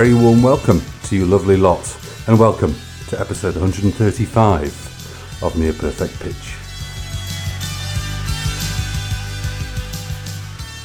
very warm welcome to you lovely lot, and welcome to episode 135 of Near Perfect Pitch.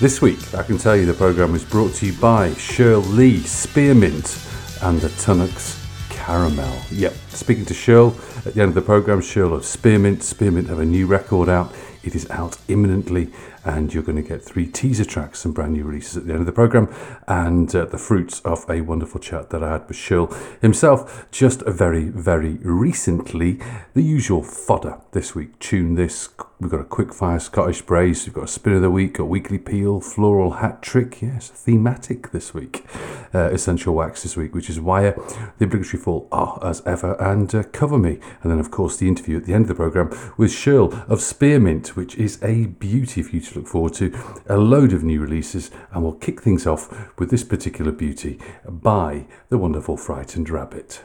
This week, I can tell you the programme was brought to you by Shirley Lee Spearmint and the Tunnocks Caramel. Yep, speaking to Shirl at the end of the programme, Shirl of Spearmint. Spearmint have a new record out. It is out imminently and you're going to get three teaser tracks, some brand new releases at the end of the program, and uh, the fruits of a wonderful chat that I had with Shirl himself just very, very recently. The usual fodder this week. Tune this. We've got a quick fire Scottish brace. We've got a spin of the week, a weekly peel, floral hat trick. Yes, thematic this week. Uh, essential wax this week, which is Wire, the obligatory fall ah as ever, and uh, cover me. And then, of course, the interview at the end of the program with Shirl of Spearmint, which is a beauty for you to look forward to. A load of new releases, and we'll kick things off with this particular beauty by the wonderful Frightened Rabbit.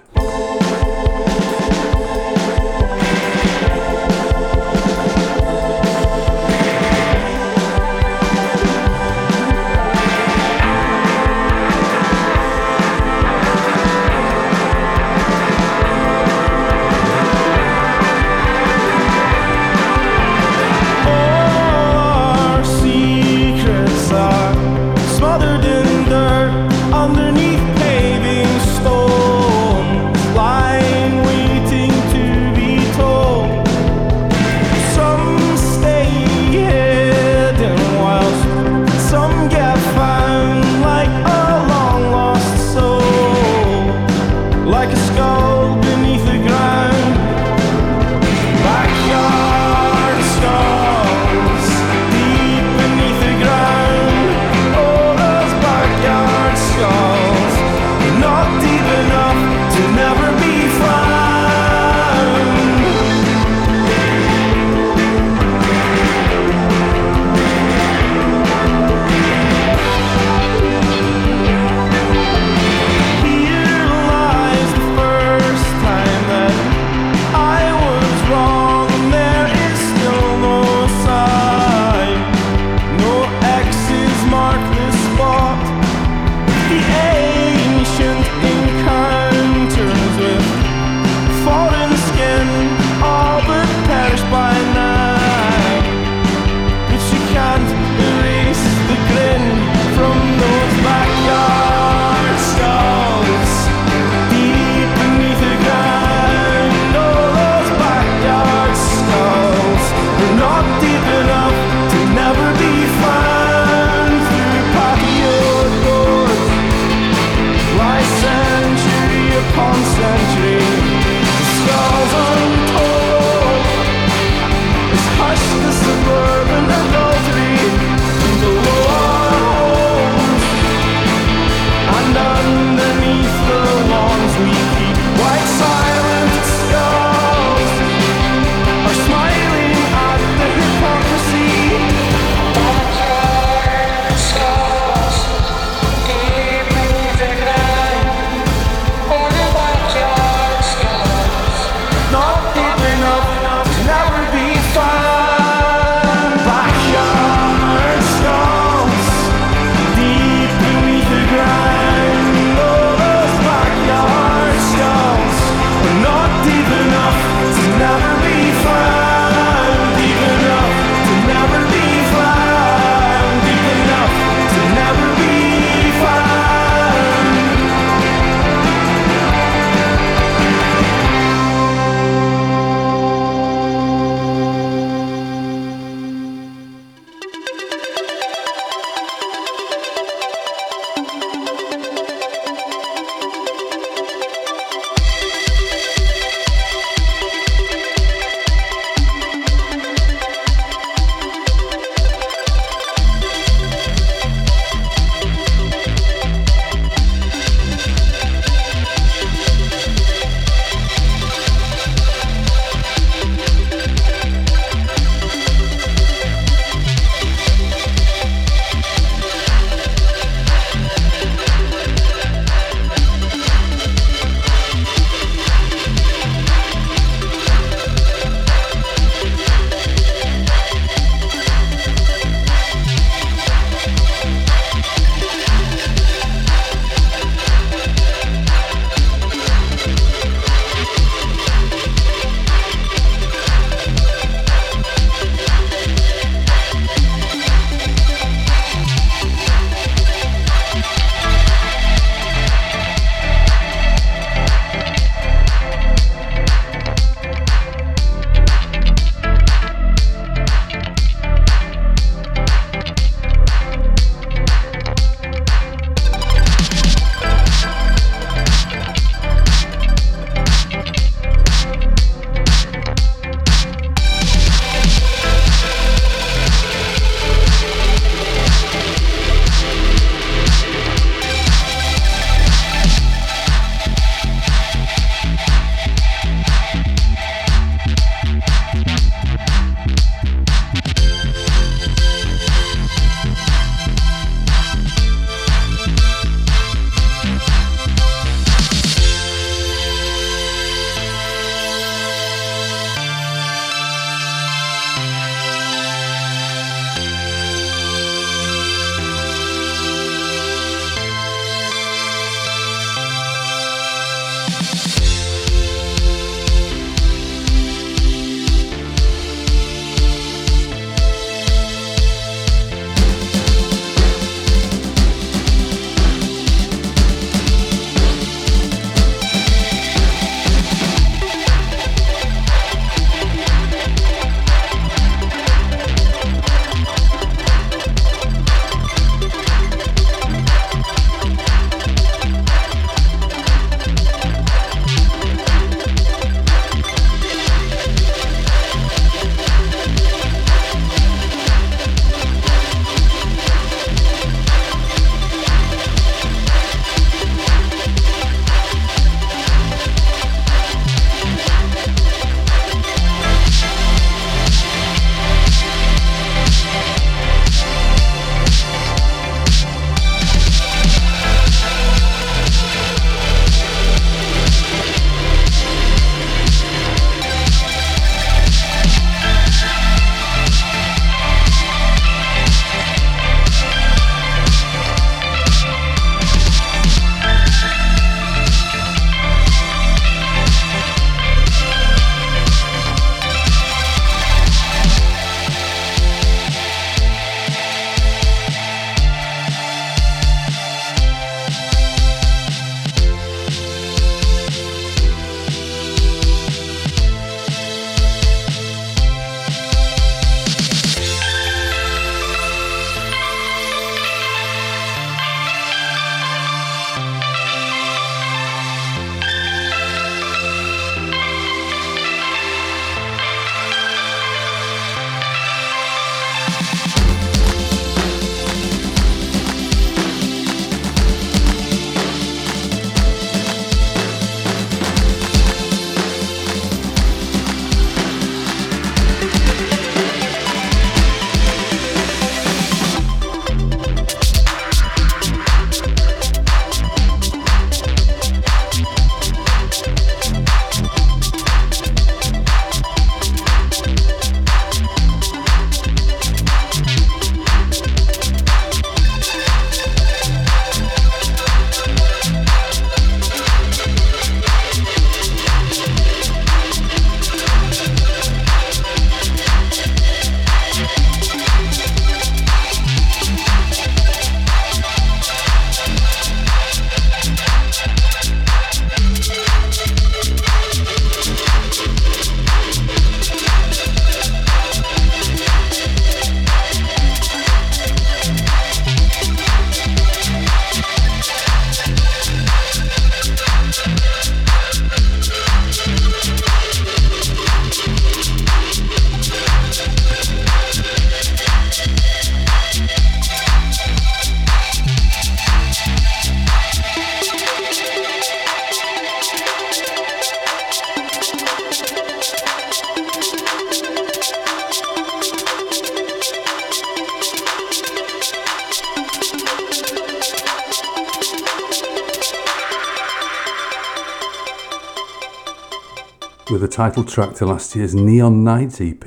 The title track to last year's Neon Night EP.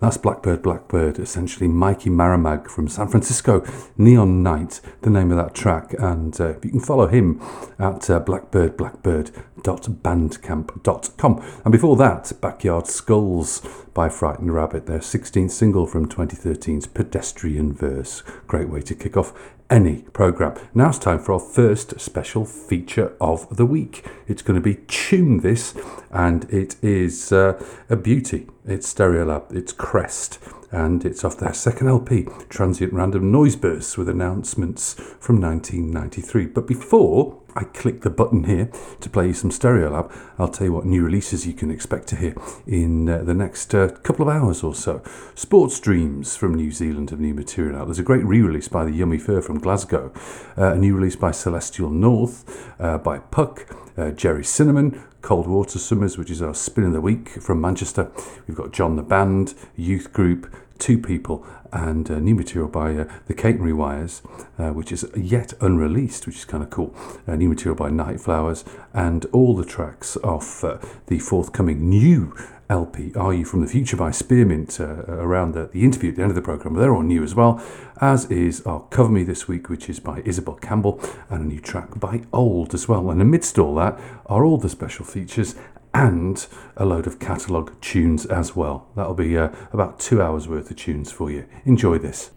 That's Blackbird Blackbird, essentially Mikey Maramag from San Francisco. Neon Night, the name of that track, and uh, you can follow him at uh, blackbirdblackbird.bandcamp.com. And before that, Backyard Skulls by Frightened Rabbit, their 16th single from 2013's Pedestrian Verse. Great way to kick off any programme. Now it's time for our first special feature of the week. It's going to be Tune This, and it is uh, a beauty. It's Stereolab, it's Crest, and it's off their second LP, Transient Random Noise Bursts, with announcements from 1993. But before I click the button here to play you some Stereolab, I'll tell you what new releases you can expect to hear in uh, the next uh, couple of hours or so. Sports Dreams from New Zealand have new material out. There's a great re release by the Yummy Fur from Glasgow, uh, a new release by Celestial North, uh, by Puck, uh, Gerry Cinnamon, Cold Water Summers, which is our spin of the week from Manchester. We've got John the Band, Youth Group, Two People, and uh, new material by uh, the Catenary Wires, uh, which is yet unreleased, which is kind of cool. Uh, new material by Night Flowers, and all the tracks off uh, the forthcoming new LP, Are You From the Future by Spearmint, uh, around the, the interview at the end of the programme. They're all new as well, as is our Cover Me this week, which is by Isobel Campbell, and a new track by Old as well. And amidst all that are all the special features and a load of catalogue tunes as well. That'll be uh, about two hours worth of tunes for you. Enjoy this.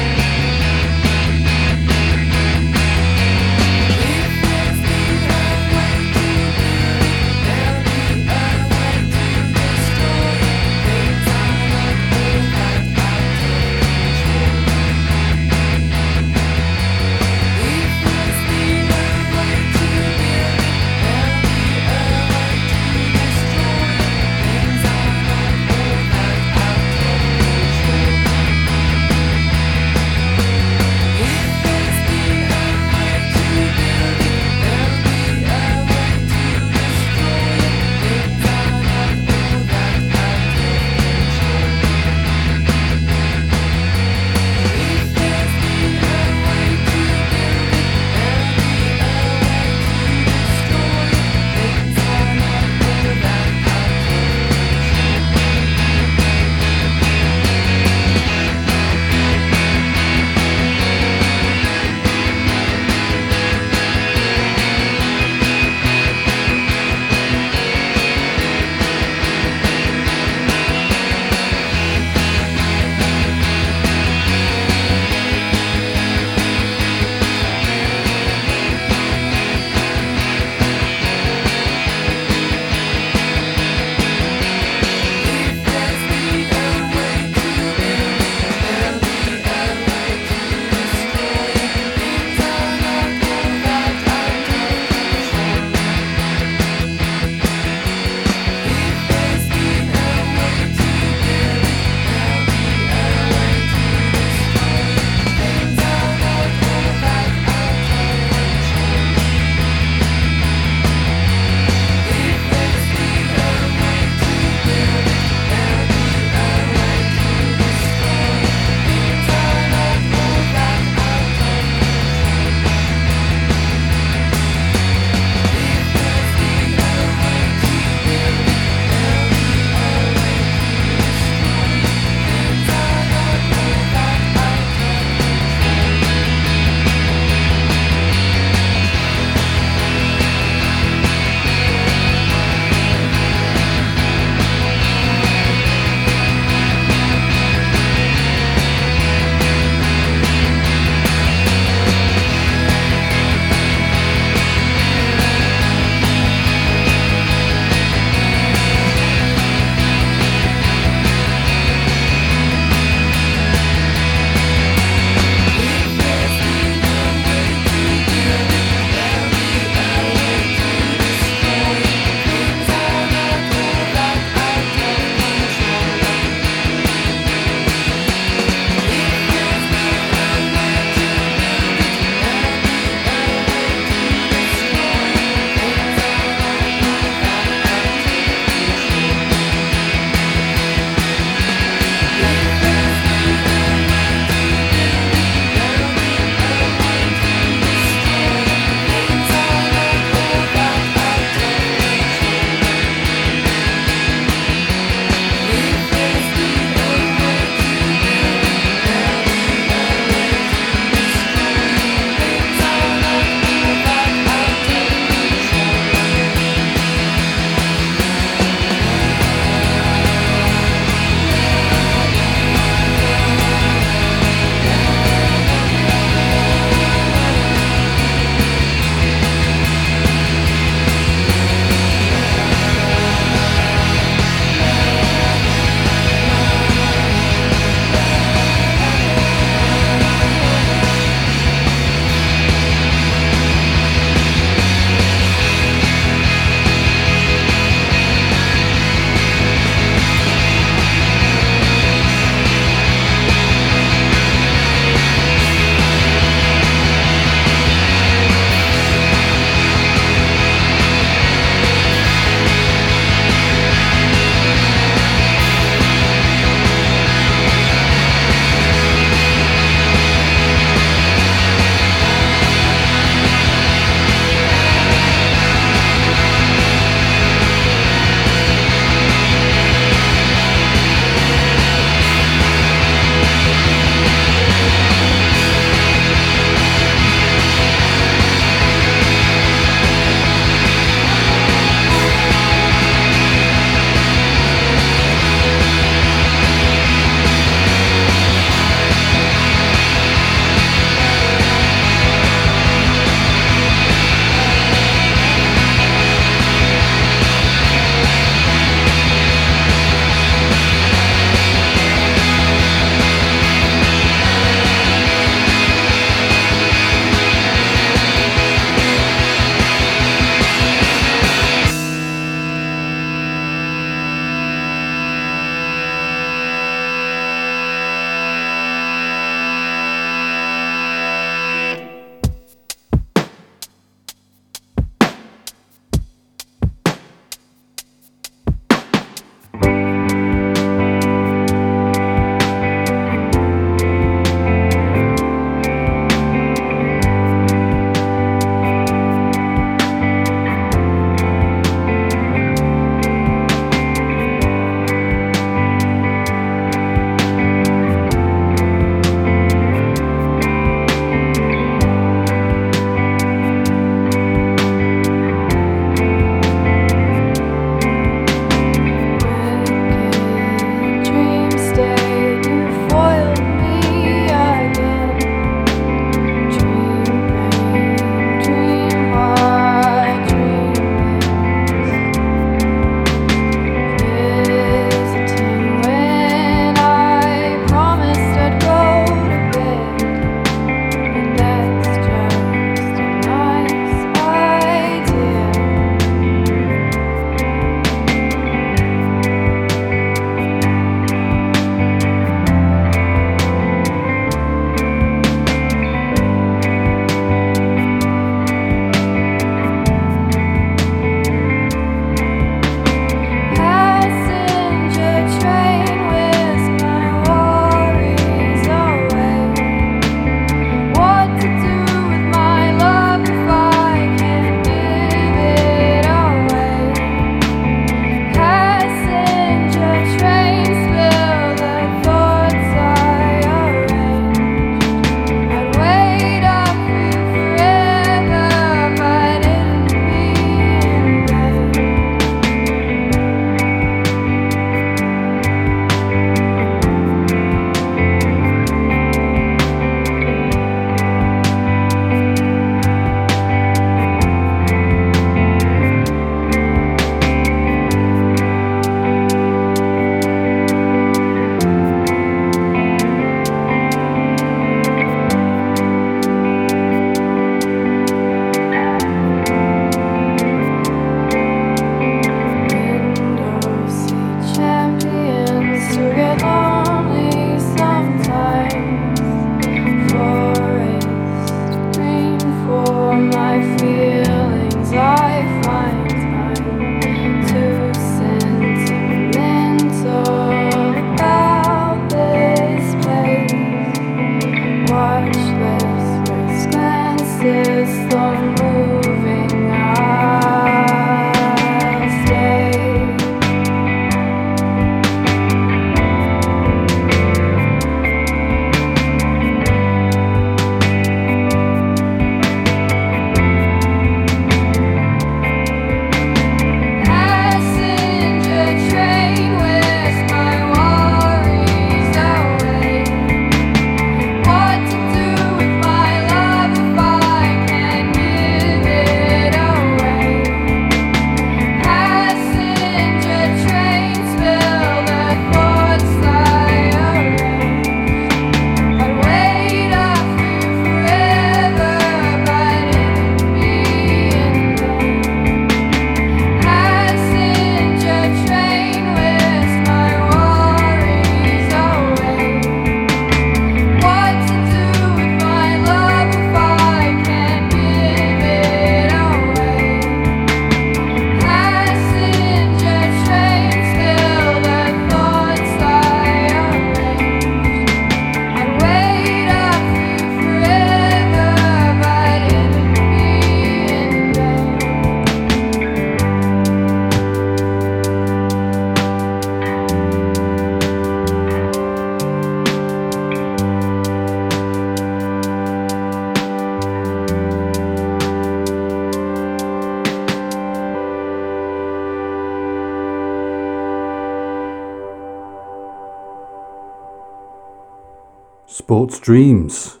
Dreams.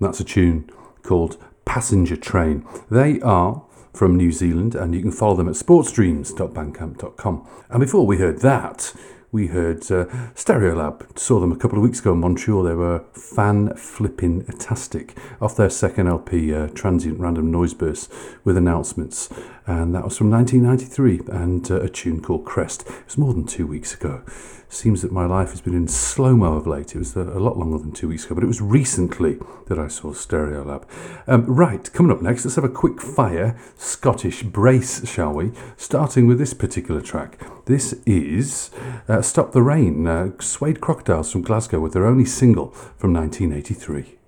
That's a tune called Passenger Train. They are from New Zealand and you can follow them at sportsdreams.bandcamp.com. And before we heard that, we heard uh, Stereolab. Saw them a couple of weeks ago in Montreal. They were fan flipping tastic off their second LP, uh, Transient Random Noise Bursts, with announcements. And that was from 1993 and uh, a tune called Crest. It was more than two weeks ago. Seems that my life has been in slow mo of late. It was uh, a lot longer than two weeks ago, but it was recently that I saw Stereolab. Um, right, coming up next, let's have a quick fire Scottish brace, shall we? Starting with this particular track. This is uh, Stop the Rain, uh, Suede Crocodiles from Glasgow with their only single from 1983.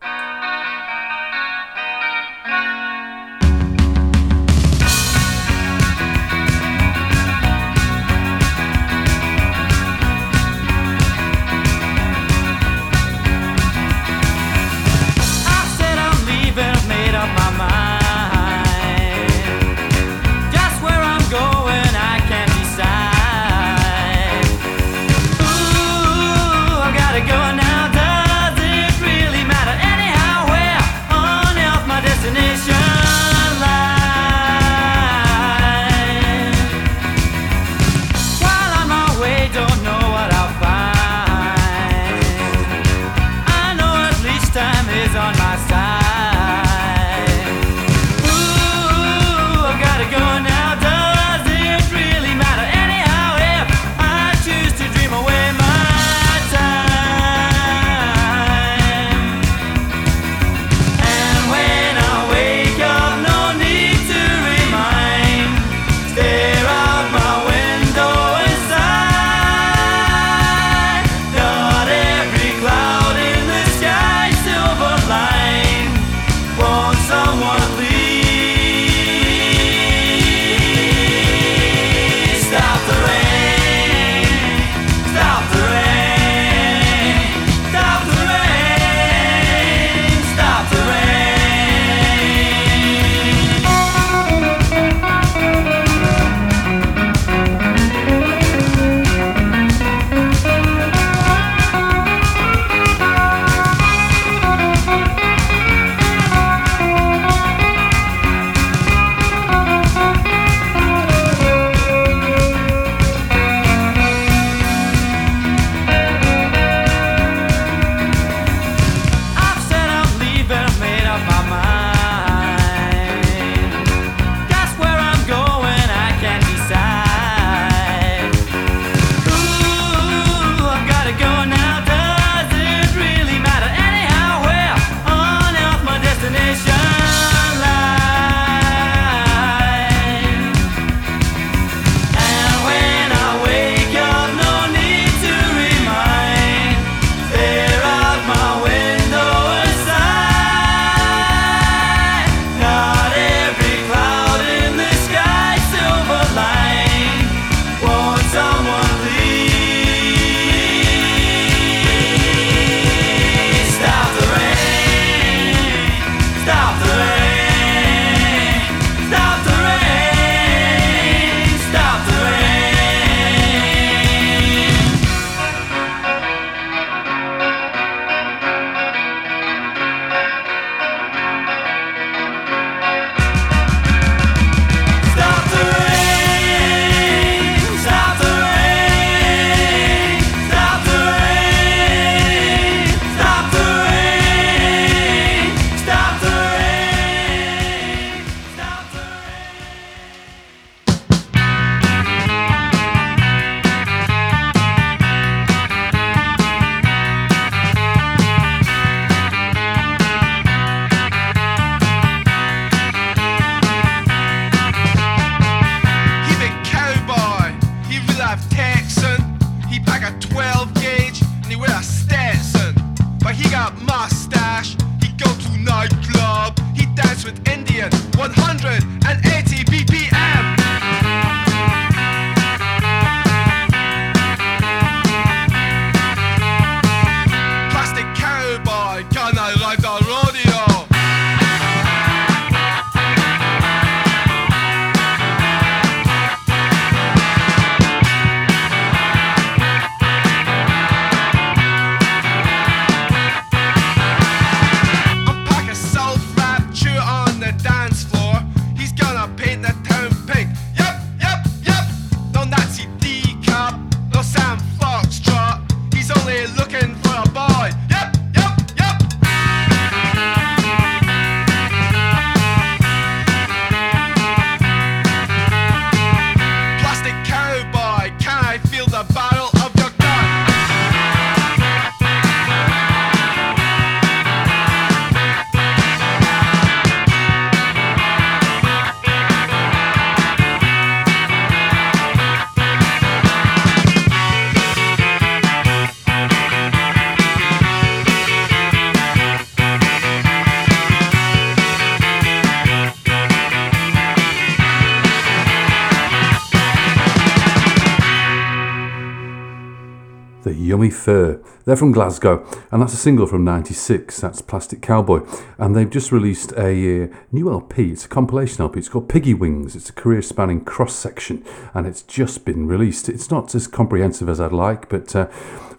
Fur. They're from Glasgow, and that's a single from '96. That's Plastic Cowboy, and they've just released a uh, new LP. It's a compilation LP. It's called Piggy Wings. It's a career-spanning cross-section, and it's just been released. It's not as comprehensive as I'd like, but uh,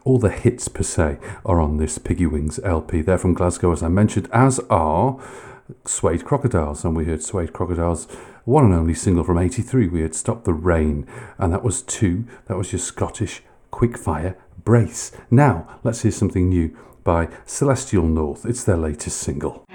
all the hits per se are on this Piggy Wings LP. They're from Glasgow, as I mentioned, as are Suede Crocodiles, and we heard Suede Crocodiles one and only single from 83 we had stopped the rain and that was two that was your scottish Quickfire Brace. Now, let's hear something new by Celestial North. It's their latest single.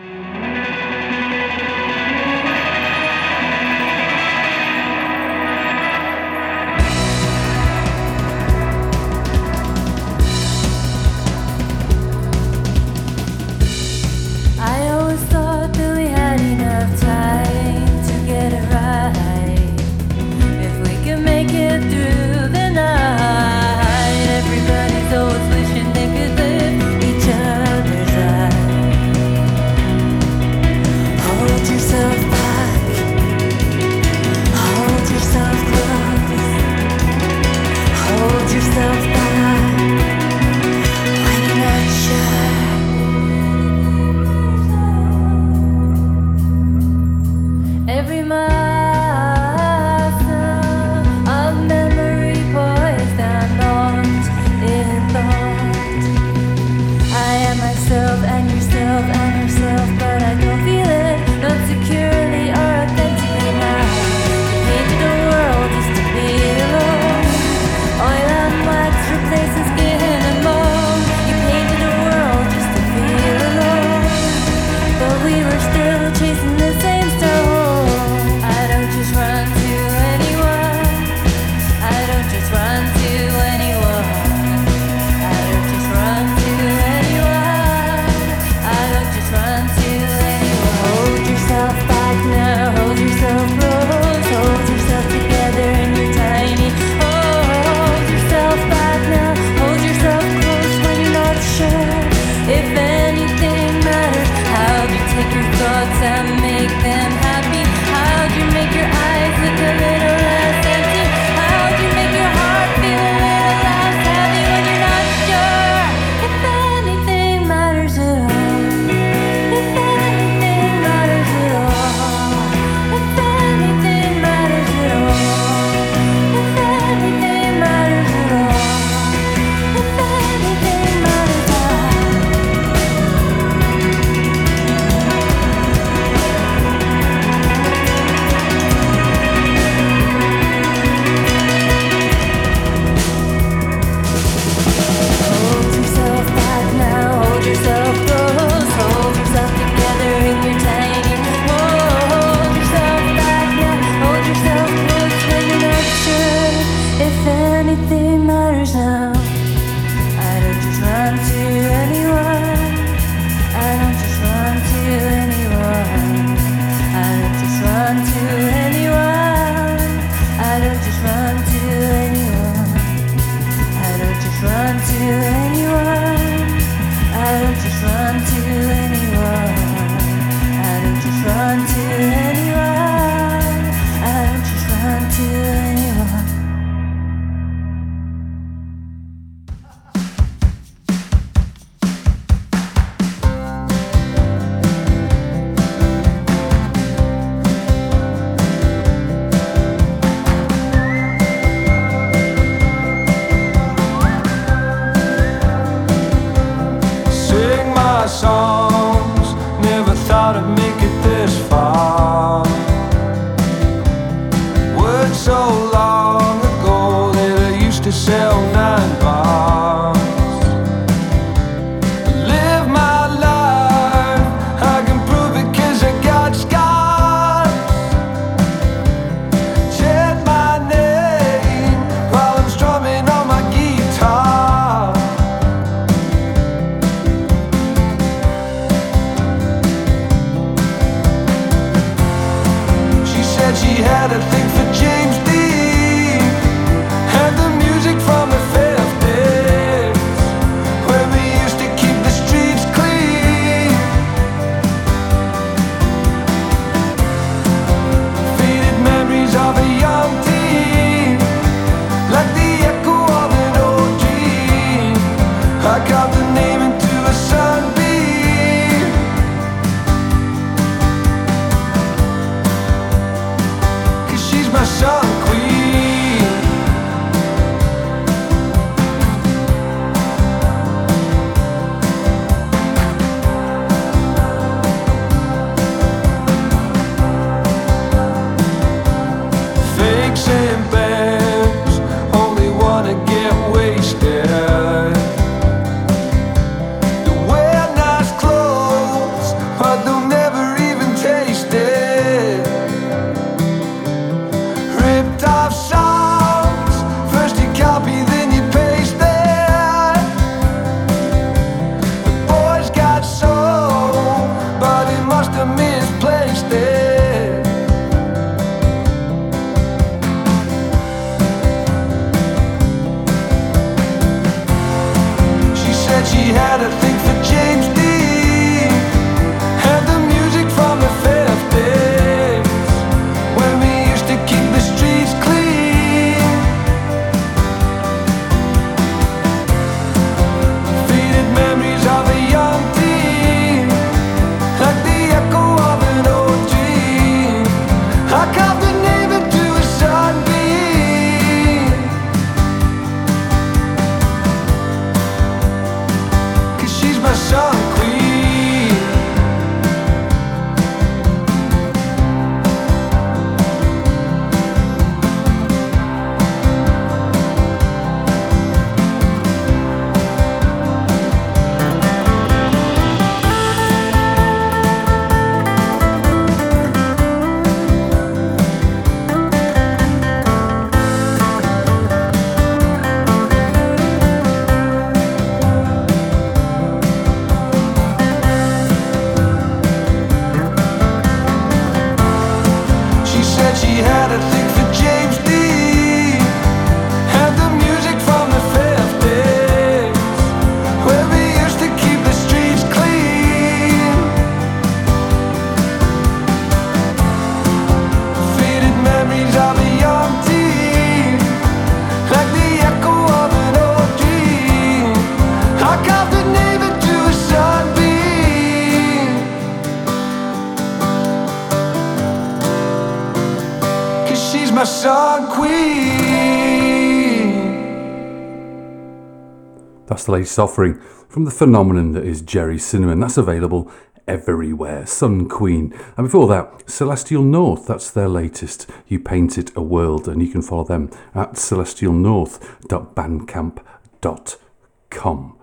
Latest offering from the phenomenon that is Gerry Cinnamon. That's available everywhere. Sun Queen. And before that, Celestial North. That's their latest. You Painted a World. And you can follow them at celestialnorth.bandcamp.com.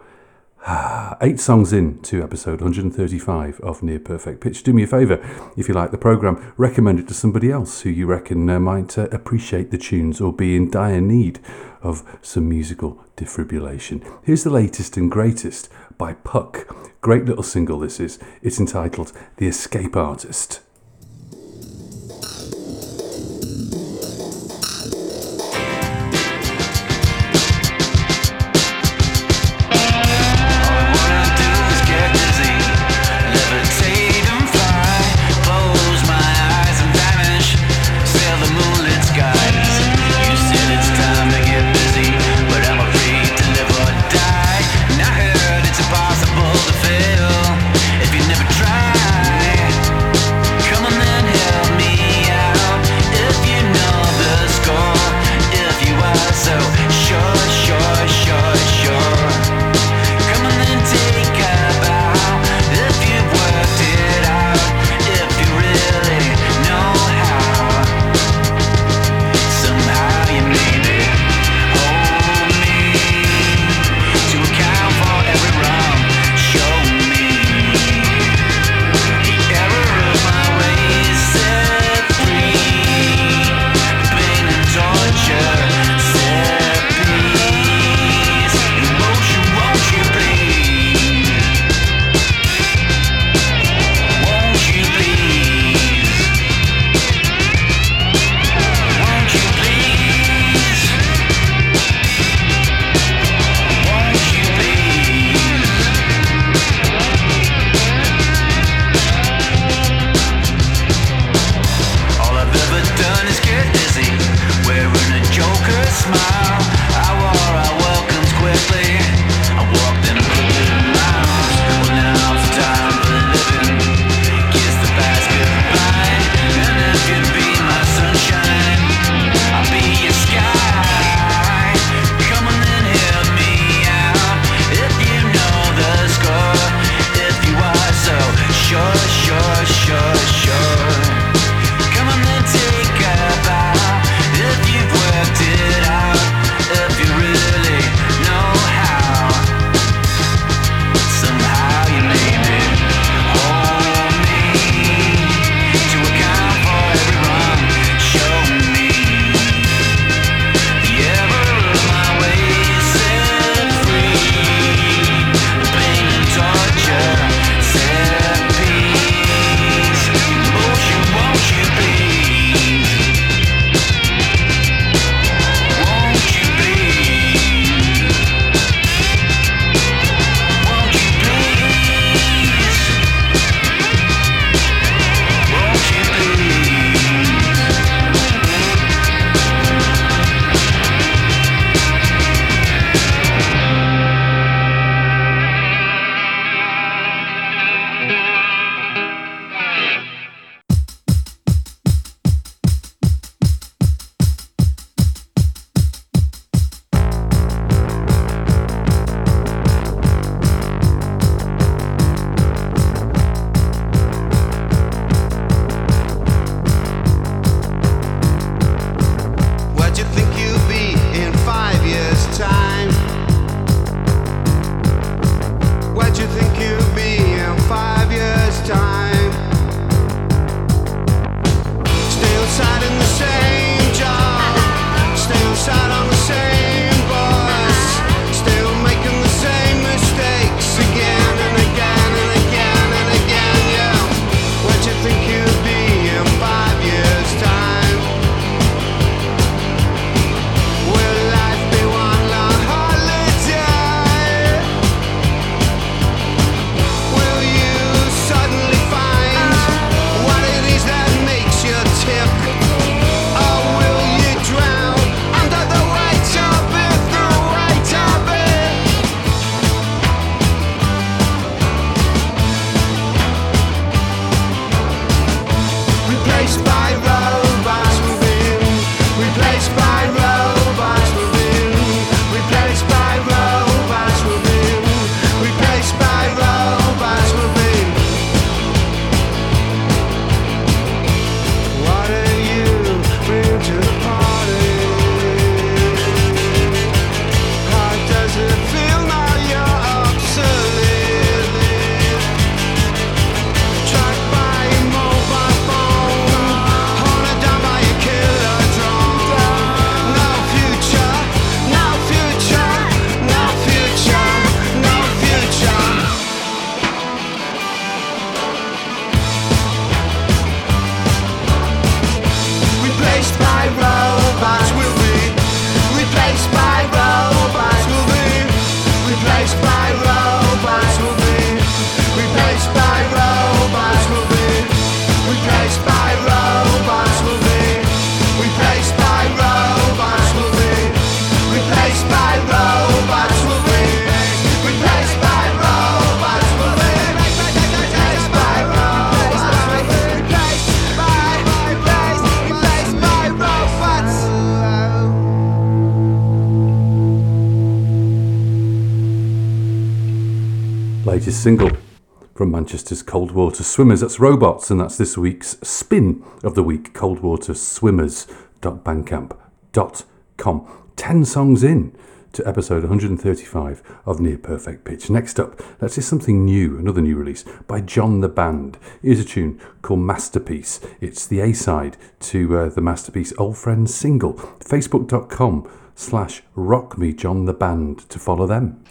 Eight songs in to episode 135 of Near Perfect Pitch. Do me a favour, if you like the programme, recommend it to somebody else who you reckon uh, might uh, appreciate the tunes or be in dire need of some musical defibrillation. Here's the latest and greatest by Puck. Great little single this is. It's entitled The Escape Artist. single from Manchester's Coldwater Swimmers. That's Robots, and that's this week's spin of the week, coldwaterswimmers.bandcamp.com. Ten songs in to episode 135 of Near Perfect Pitch. Next up, let's hear something new, another new release by John the Band. Here's a tune called Masterpiece. It's the A-side to uh, the Masterpiece Old Friends single. Facebook.com slash rockmejohntheband to follow them.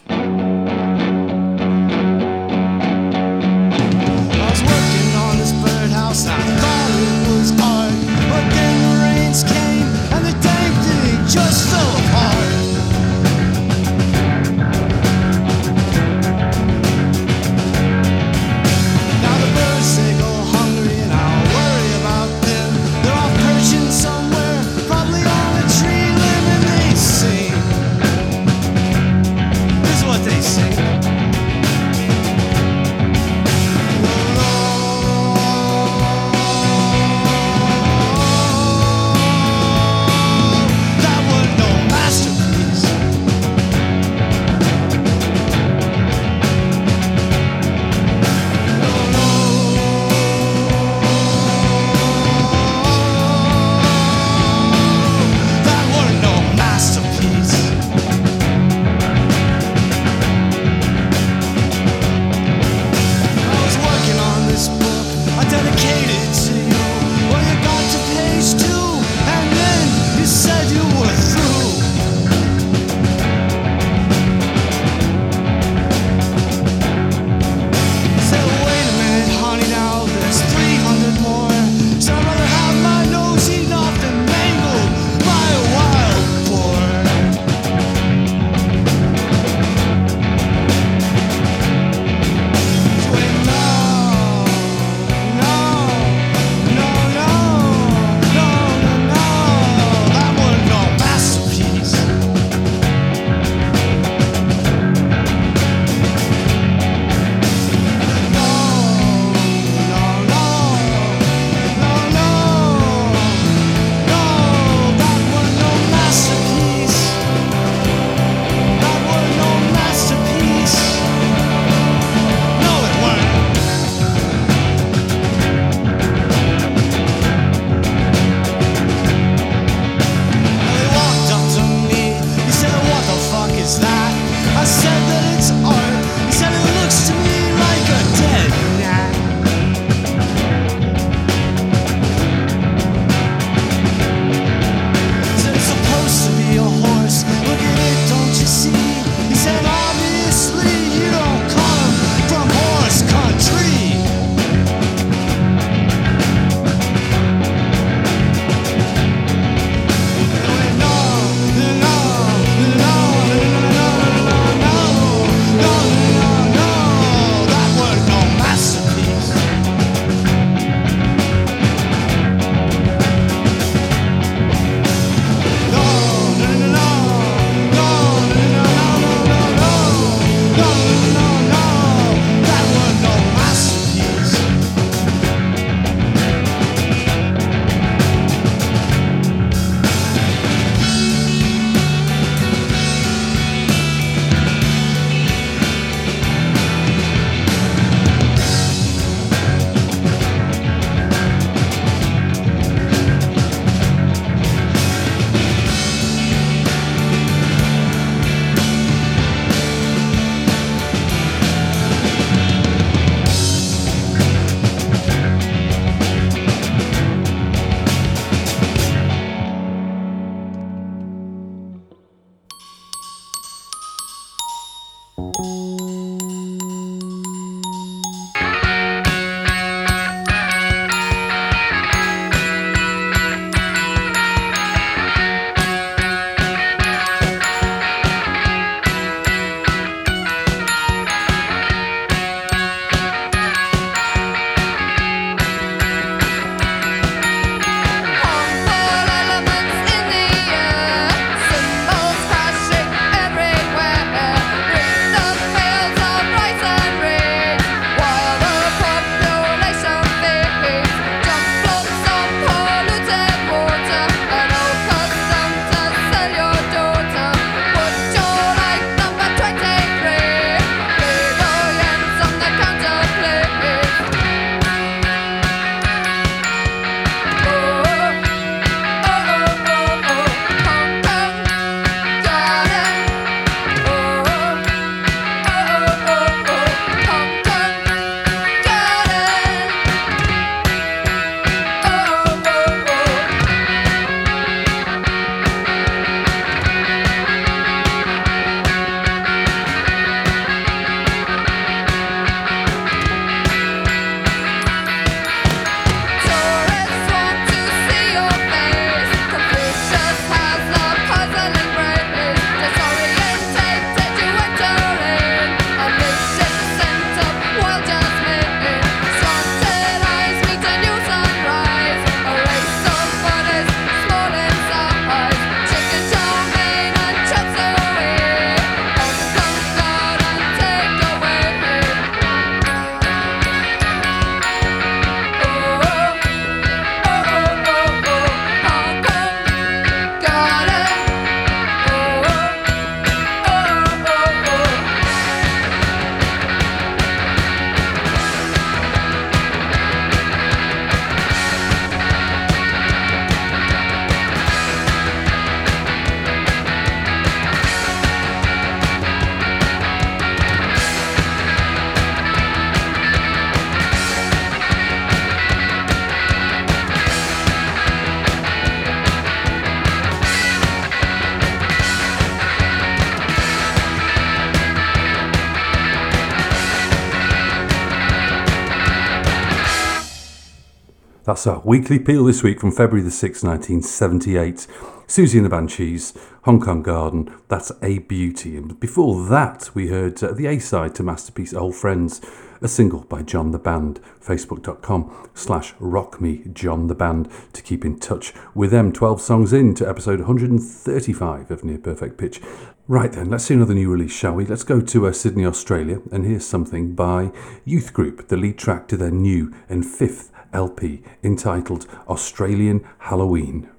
Our weekly peel this week from February the 6th, 1978. Siouxsie and the Banshees, Hong Kong Garden, that's a beauty. And before that, we heard uh, the A side to Masterpiece Old Friends, a single by John the Band. Facebook.com slash rock me John the Band to keep in touch with them. 12 songs in to episode 135 of Near Perfect Pitch. Right then, let's see another new release, shall we? Let's go to uh, Sydney, Australia, and here's something by Youth Group, the lead track to their new and fifth LP entitled Australian Halloween.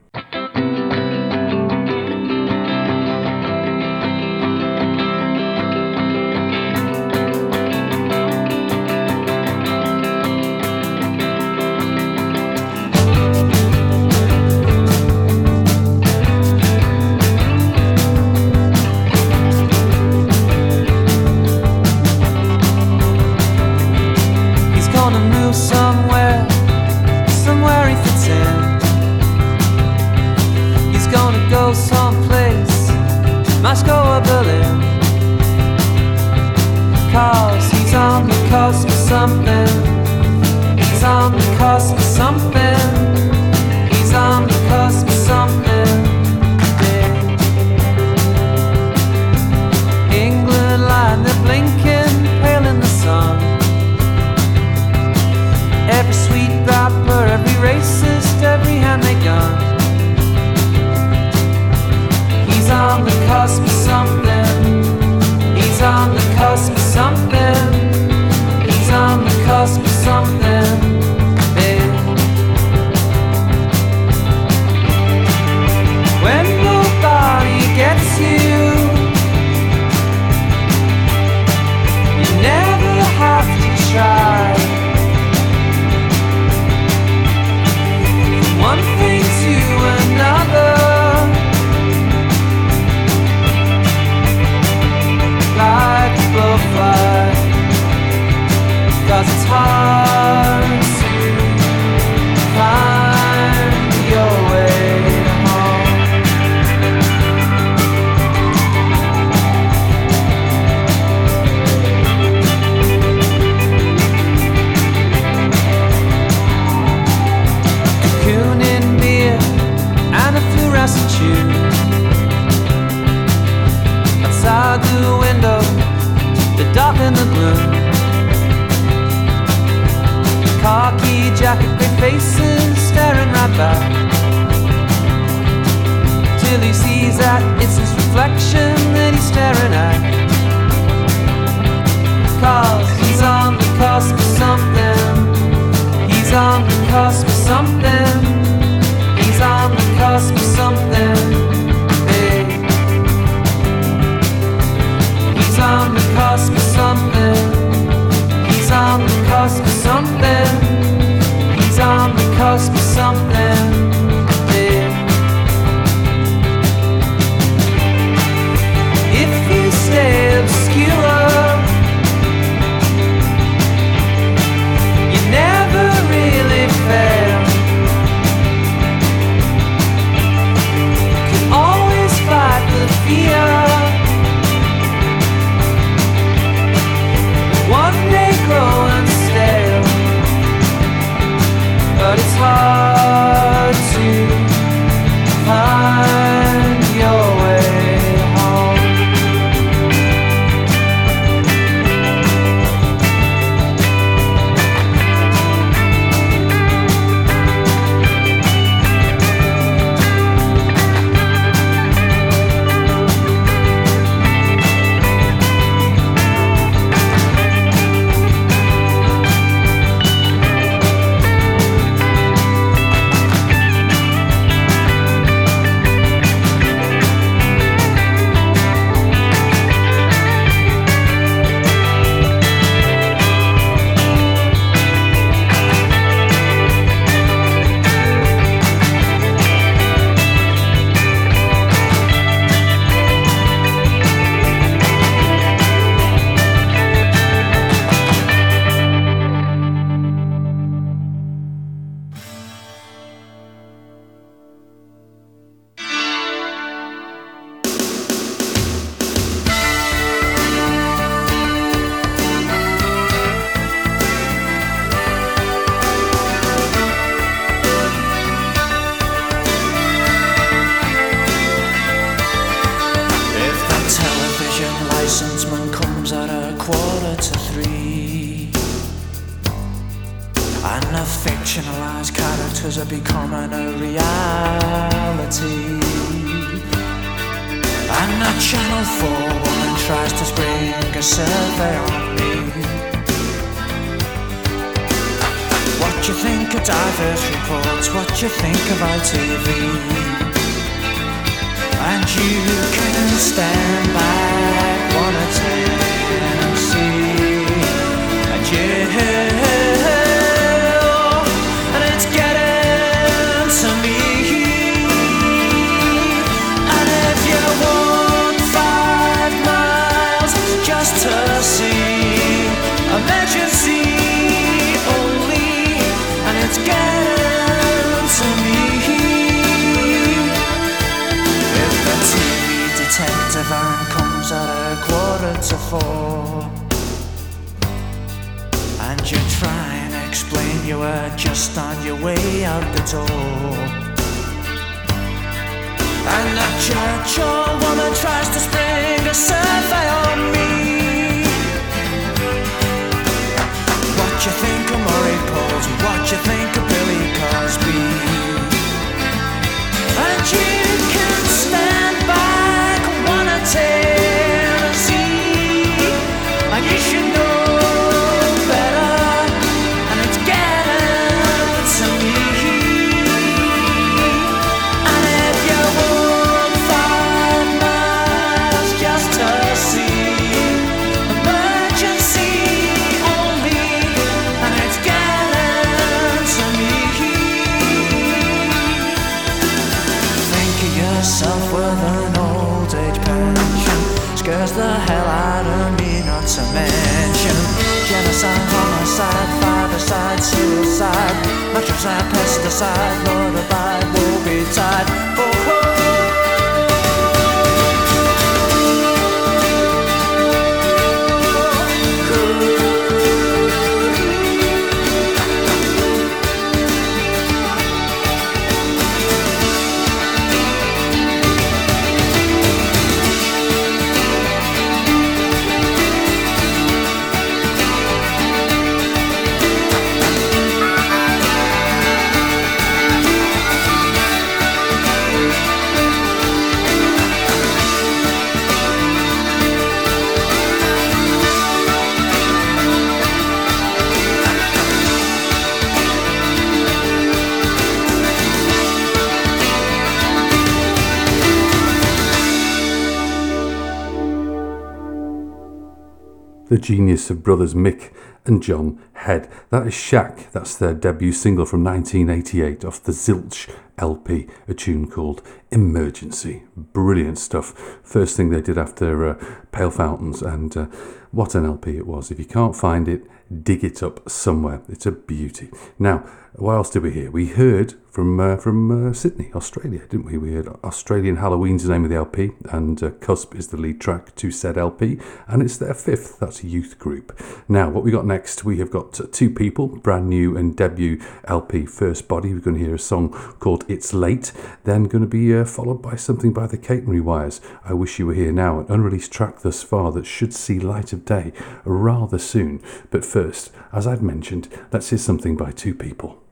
The genius of brothers Mick and John Head. That is Shack. That's their debut single from 1988 off the Zilch LP, a tune called Emergency. Brilliant stuff. First thing they did after uh, Pale Fountains, and uh, what an LP it was. If you can't find it, dig it up somewhere. It's a beauty. Now, what else did we hear? We heard from uh, from uh, Sydney, Australia, didn't we? We heard Australian Halloween's the name of the LP, and uh, Cusp is the lead track to said LP, and it's their fifth. That's a youth group. Now, what we got next? We have got two people, brand new and debut LP, First Body. We're going to hear a song called "It's Late." Then going to be uh, followed by something by the Catenary Wires. I wish you were here now. An unreleased track thus far that should see light of day rather soon. But first, as I'd mentioned, let's hear something by two people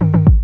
thank you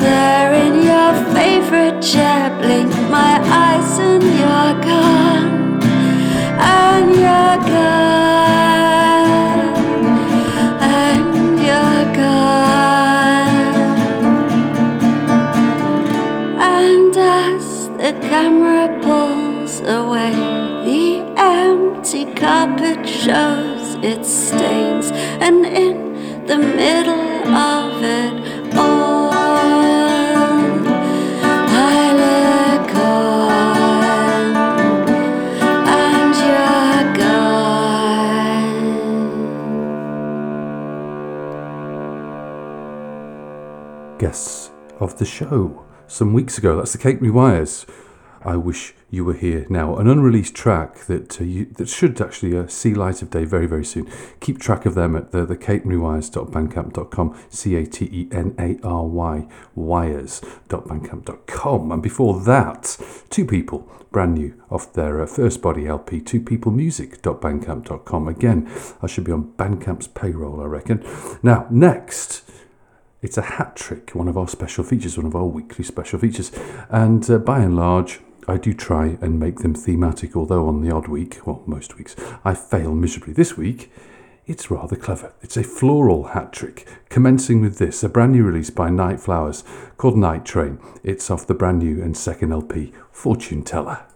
there in your favorite chair, blink my eyes and you're gone, show some weeks ago. That's the Catenary Wires. I wish you were here now. An unreleased track that uh, you, that should actually uh, see light of day very very soon. Keep track of them at the the catenarywires.bandcamp.com. C A T E N A R Y wires.bandcamp.com. And before that, two people brand new off their uh, first body LP, twopeoplemusic.bandcamp.com. Again, I should be on Bandcamp's payroll, I reckon. Now, next. It's a hat trick, one of our special features, one of our weekly special features. And uh, by and large, I do try and make them thematic, although on the odd week, well, most weeks, I fail miserably. This week, it's rather clever. It's a floral hat trick, commencing with this, a brand new release by Night Flowers called Night Train. It's off the brand new and second LP, Fortune Teller.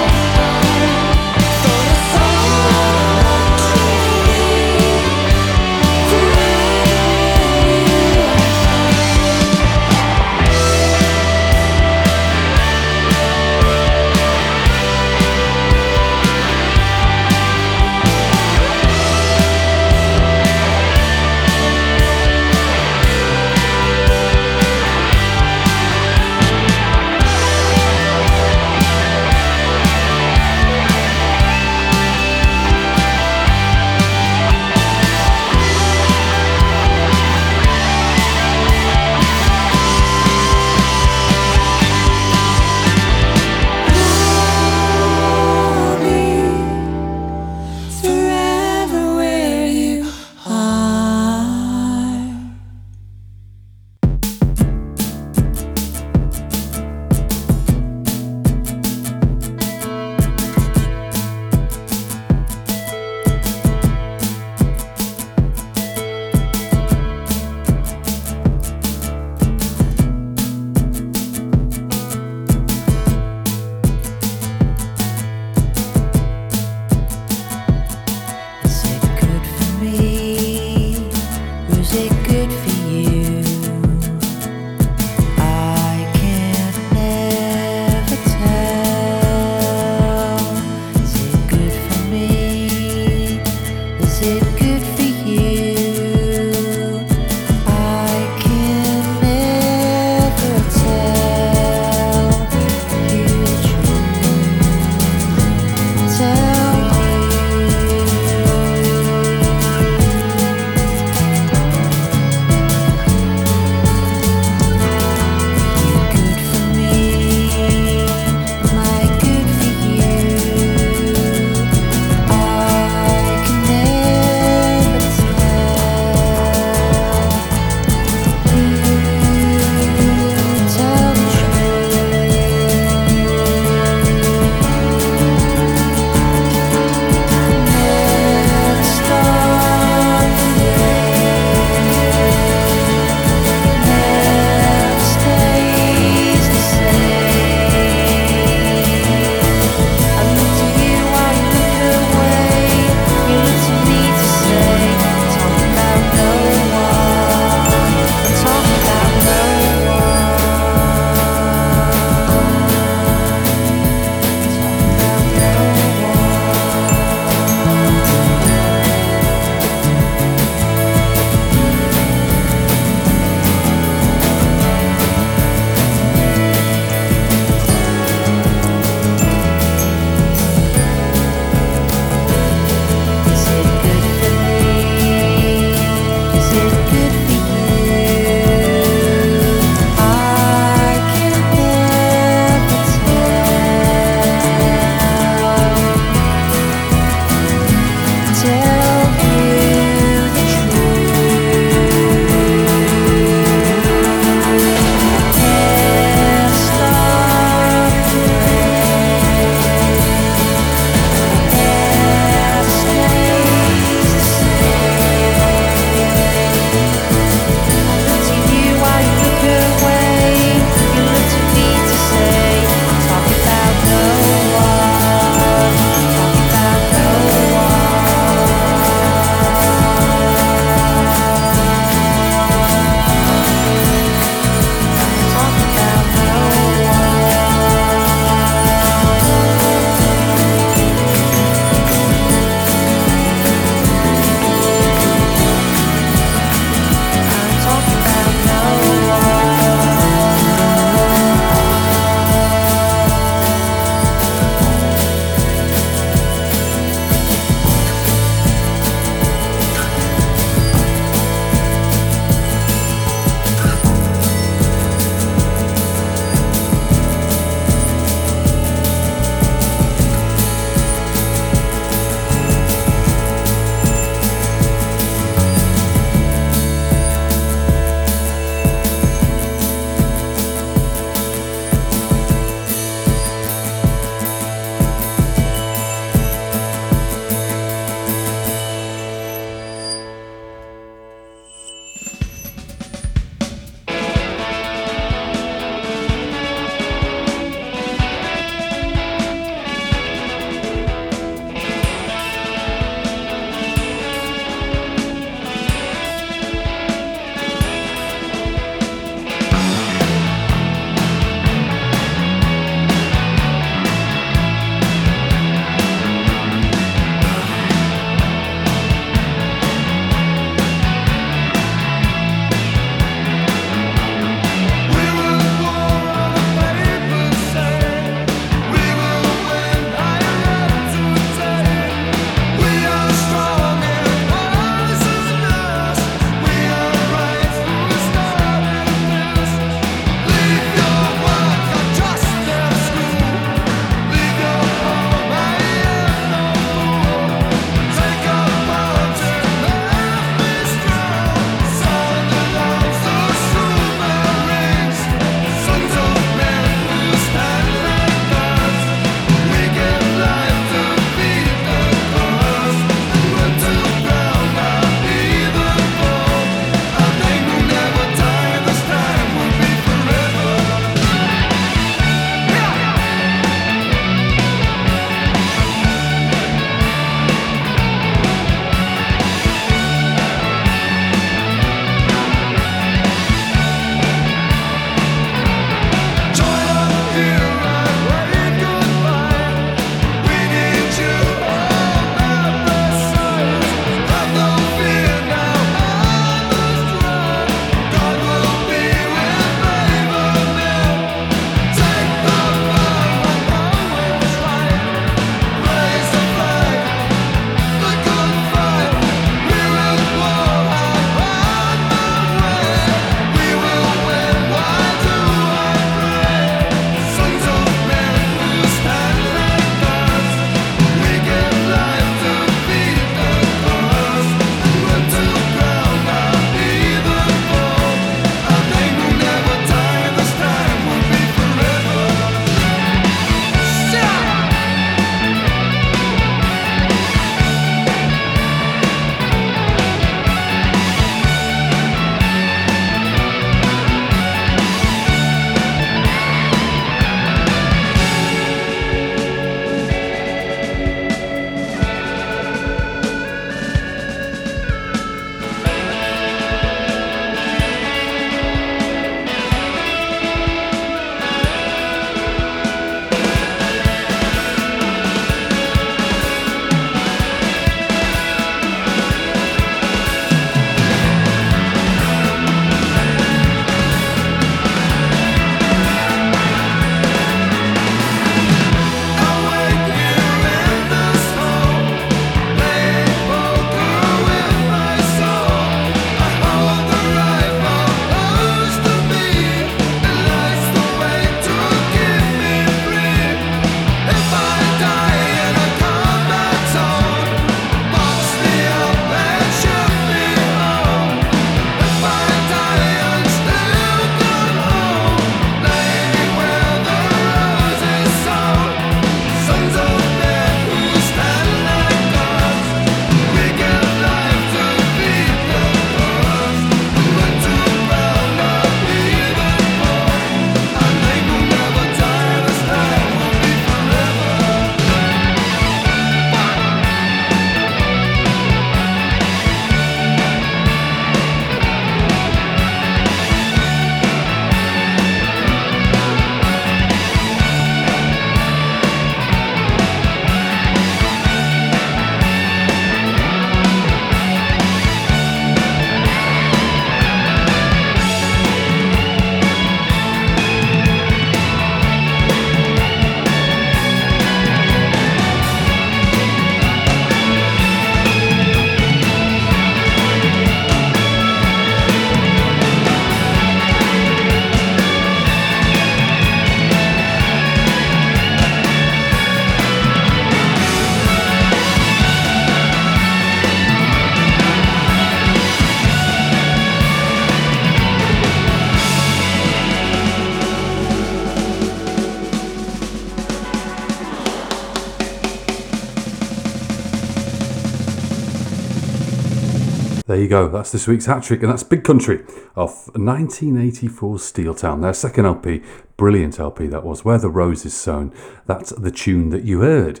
There you go. That's this week's hat trick, and that's Big Country off 1984 Steel Town. Their second LP, brilliant LP that was, Where the Rose is Sown. That's the tune that you heard.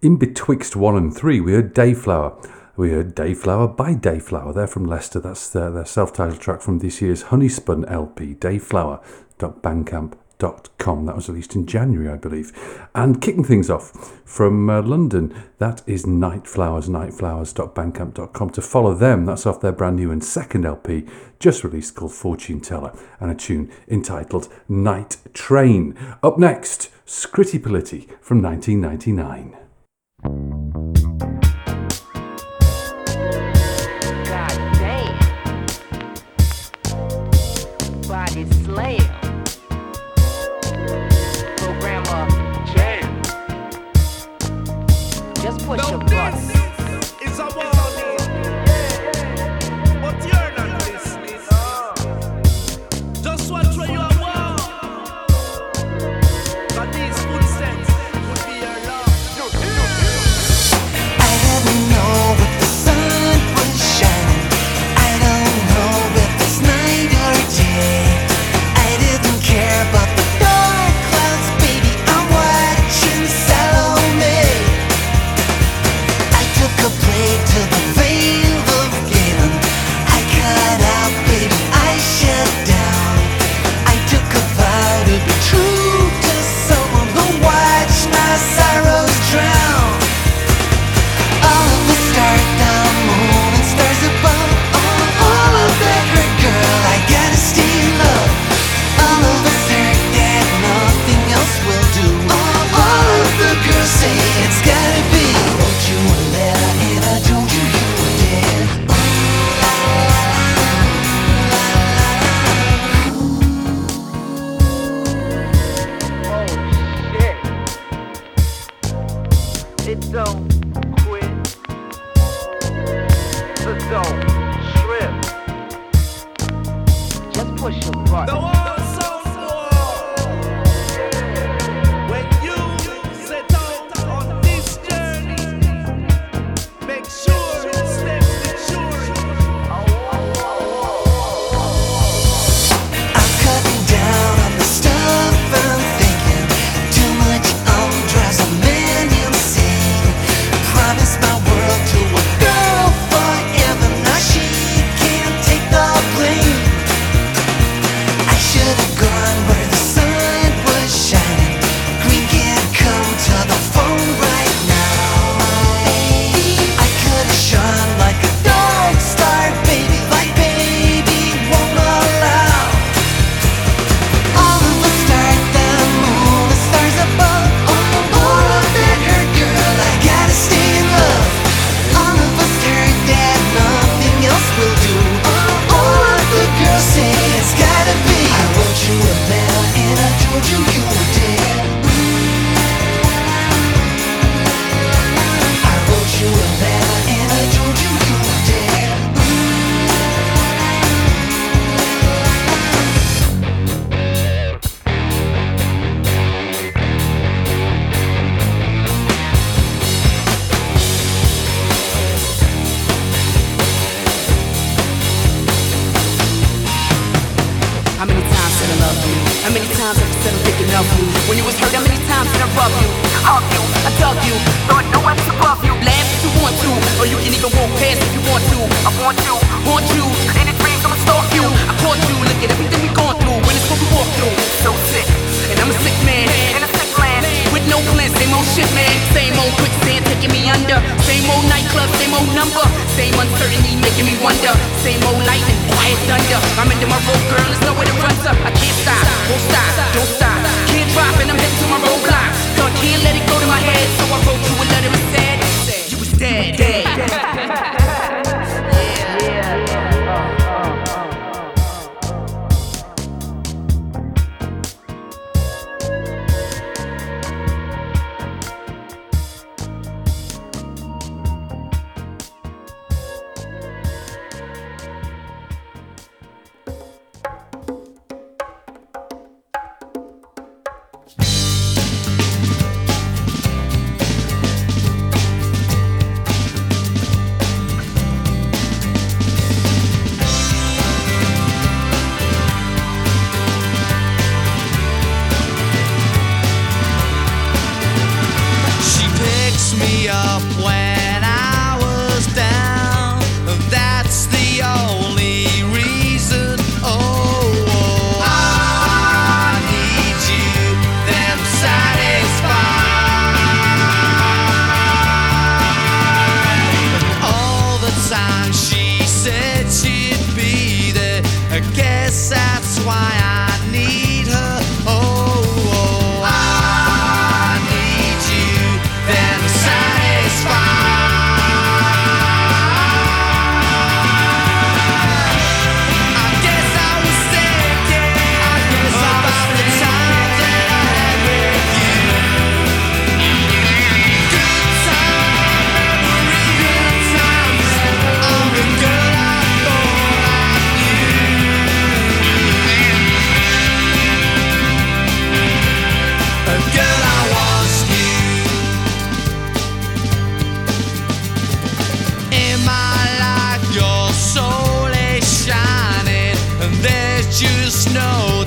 In betwixt one and three, we heard Dayflower. We heard Dayflower by Dayflower. They're from Leicester. That's their, their self titled track from this year's Honeyspun LP, Dayflower.bandcamp.com. That was released in January, I believe. And kicking things off from uh, London, that is Nightflowers, nightflowers.bandcamp.com. To follow them, that's off their brand new and second LP, just released called Fortune Teller, and a tune entitled Night Train. Up next, Scritti Politti from 1999.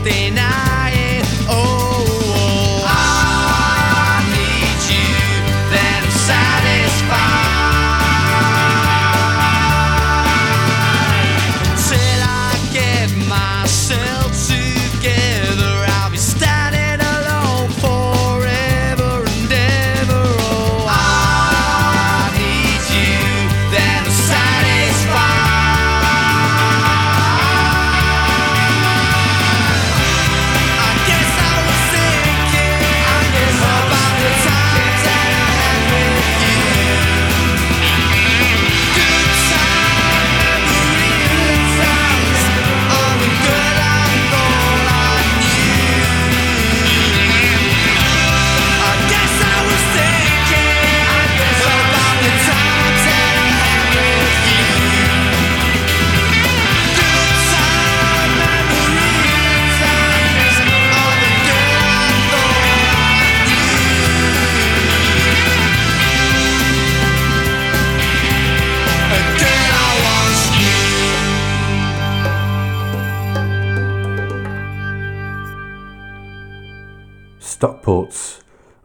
No denying.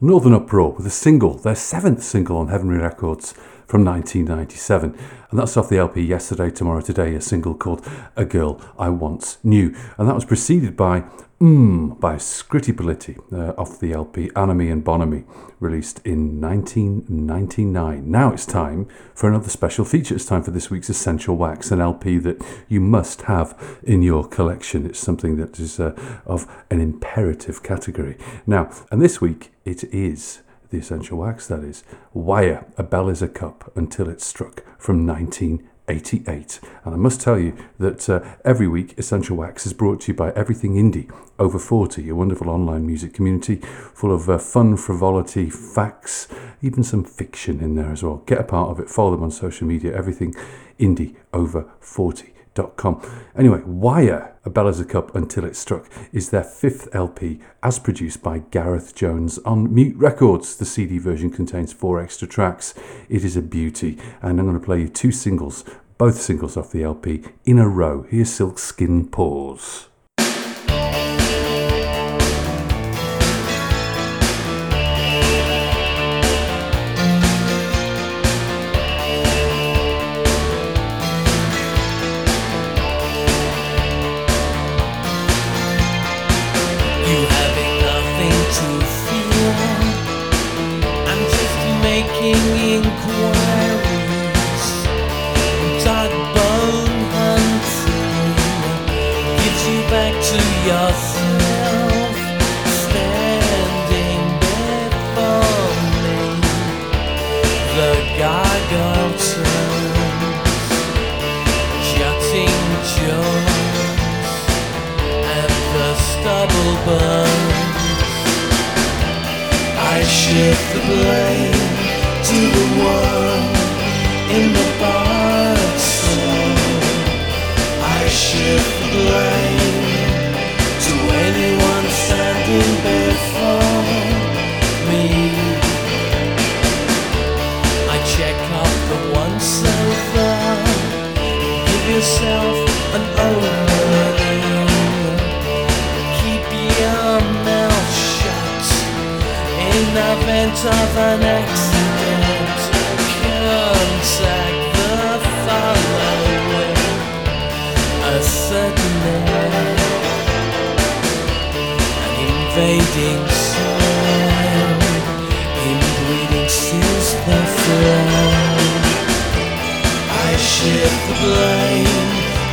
Northern Uproar with a single, their seventh single on Heavenly Records from 1997. And that's off the LP Yesterday, Tomorrow, Today, a single called A Girl I Once Knew. And that was preceded by Mmm by Scritti Politti uh, off the LP Anomie and Bonhomie, released in 1999. Now it's time for another special feature. It's time for this week's Essential Wax, an LP that you must have in your collection. It's something that is uh, of an imperative category. Now, and this week it is the Essential Wax, that is Wire, A Bell is a Cup Until It's Struck from 1988. And I must tell you that uh, every week Essential Wax is brought to you by Everything Indie Over 40, a wonderful online music community full of uh, fun, frivolity, facts, even some fiction in there as well. Get a part of it, follow them on social media, Everything Indie Over 40. Com. Anyway, Wire, A Bell as a Cup Until It Struck, is their fifth LP, as produced by Gareth Jones on Mute Records. The CD version contains four extra tracks. It is a beauty, and I'm going to play you two singles, both singles off the LP, in a row. Here's Silk Skin Paws. of an accident. Contact the following. A sudden an invading inbreeding I shift the blame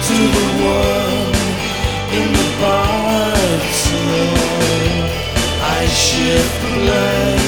to the one in the I shift the blame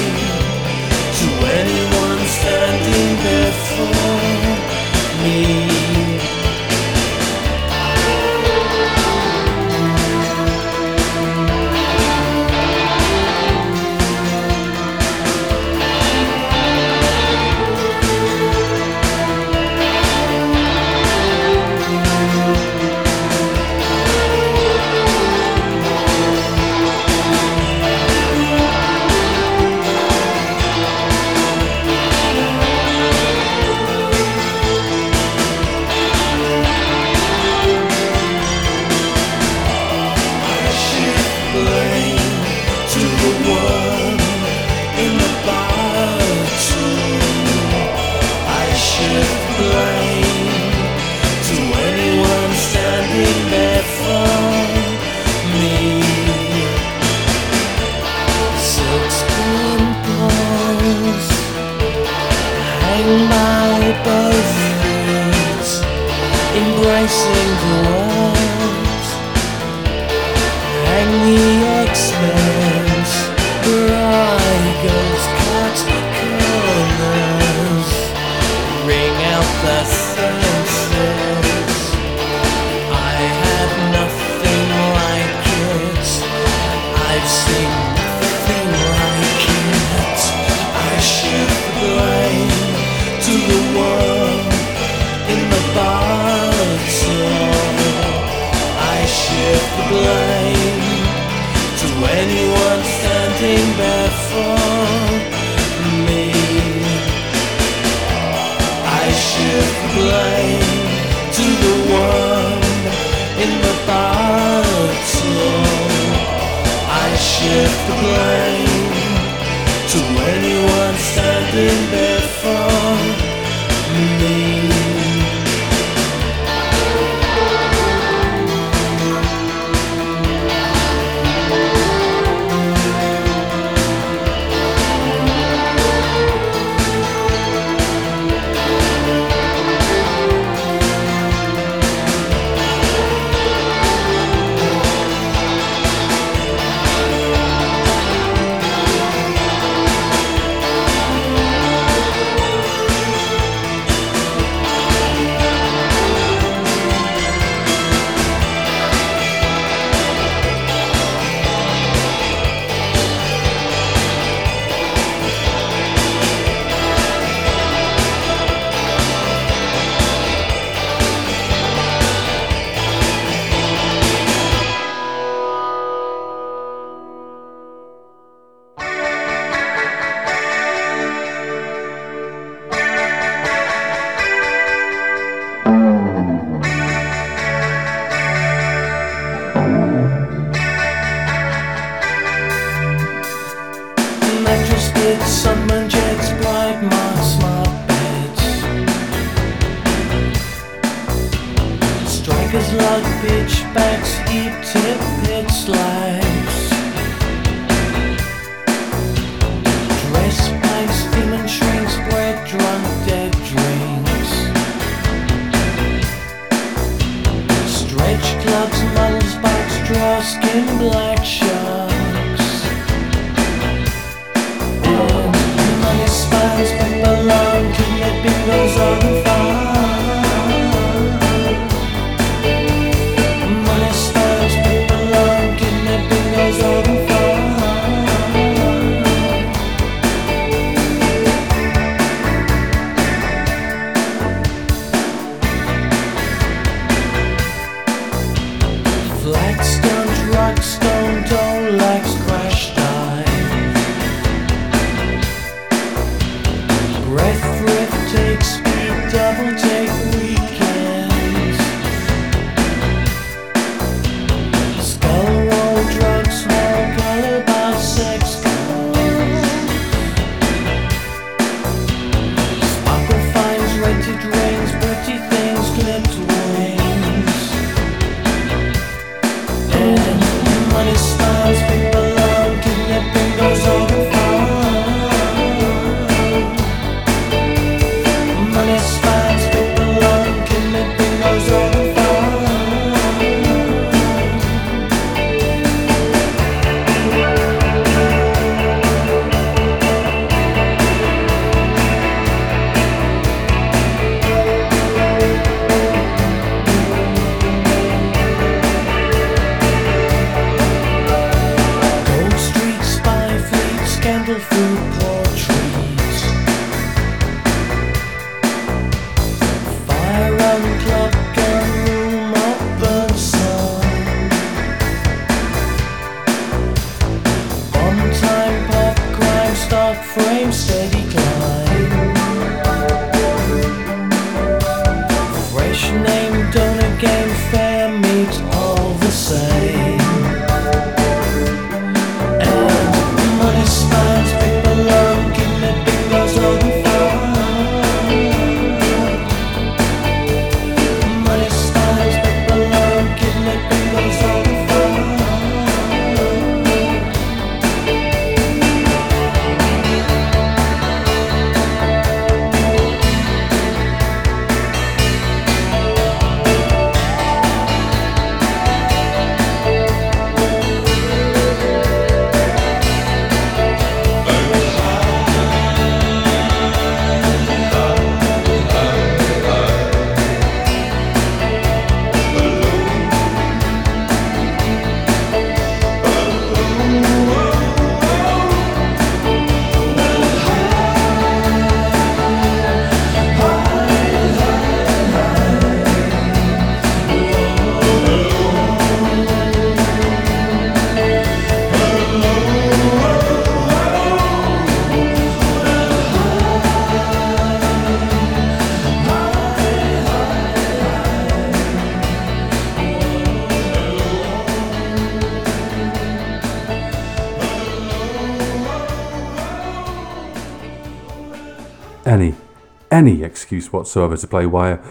excuse whatsoever to play Wire,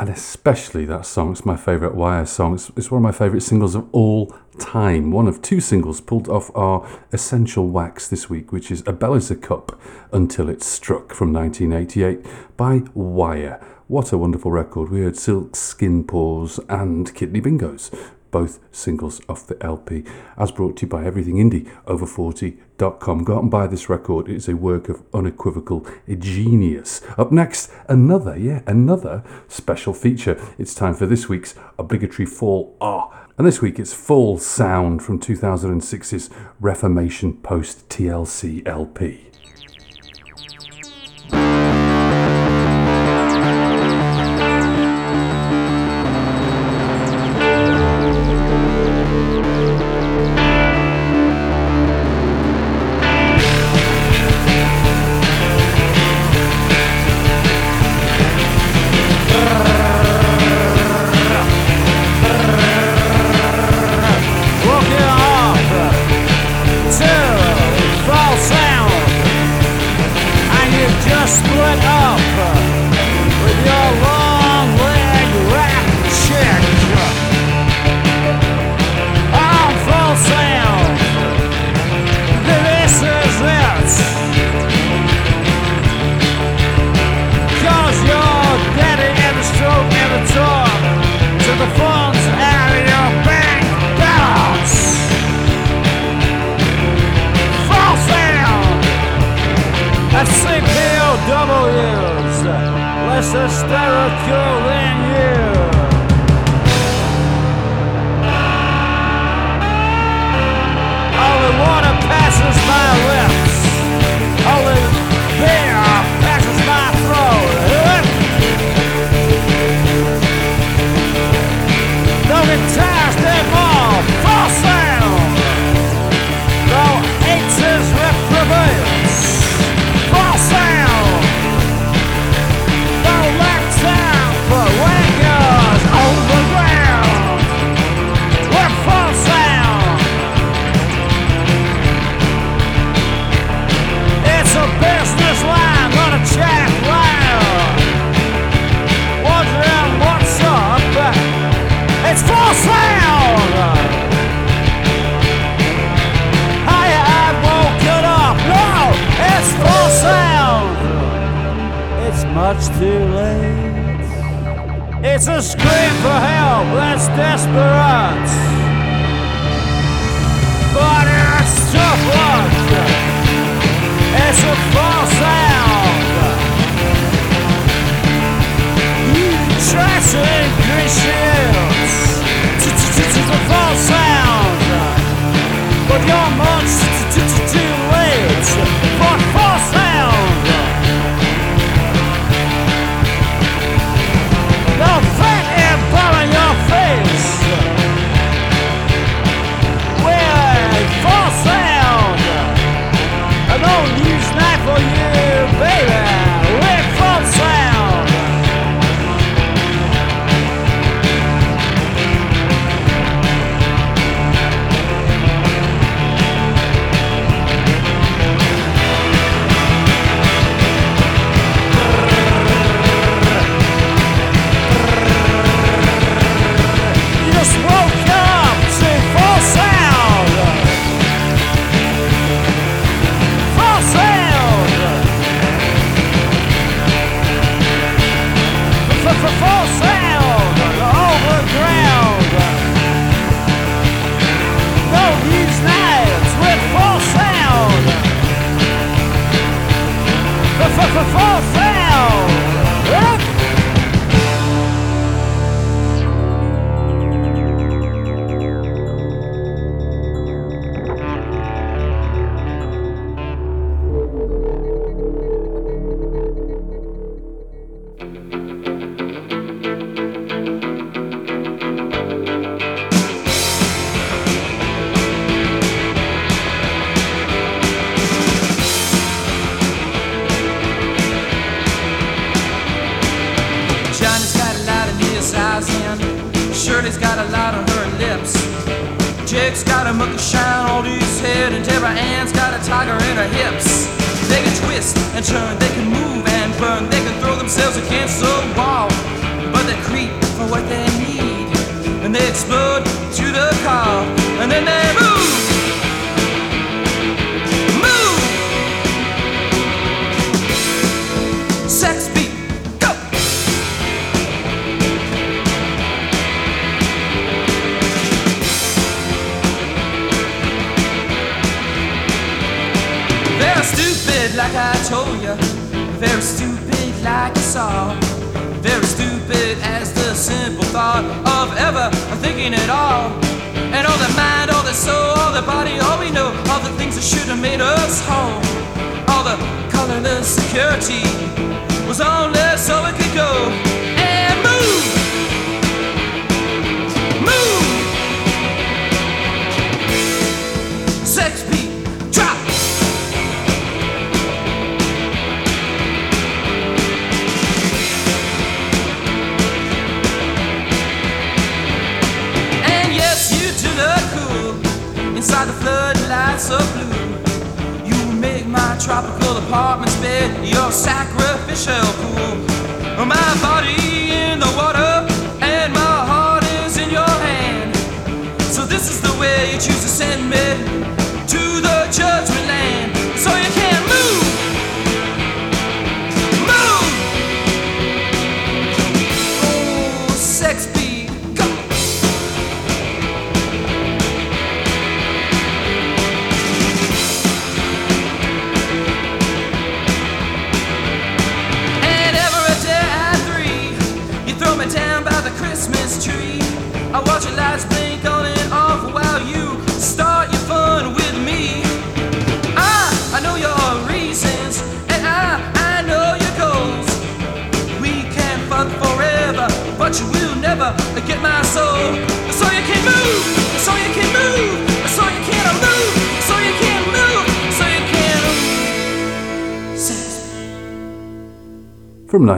and especially that song. It's my favourite Wire song. It's, it's one of my favourite singles of all time. One of two singles pulled off our Essential Wax this week, which is A Bell is a Cup Until It's Struck from 1988 by Wire. What a wonderful record. We heard Silk Skin Paws and Kidney Bingos both singles off the LP, as brought to you by Everything Indie over 40.com. Go out and buy this record. It is a work of unequivocal genius. Up next, another, yeah, another special feature. It's time for this week's obligatory Fall R. And this week it's Fall Sound from 2006's Reformation Post TLC LP.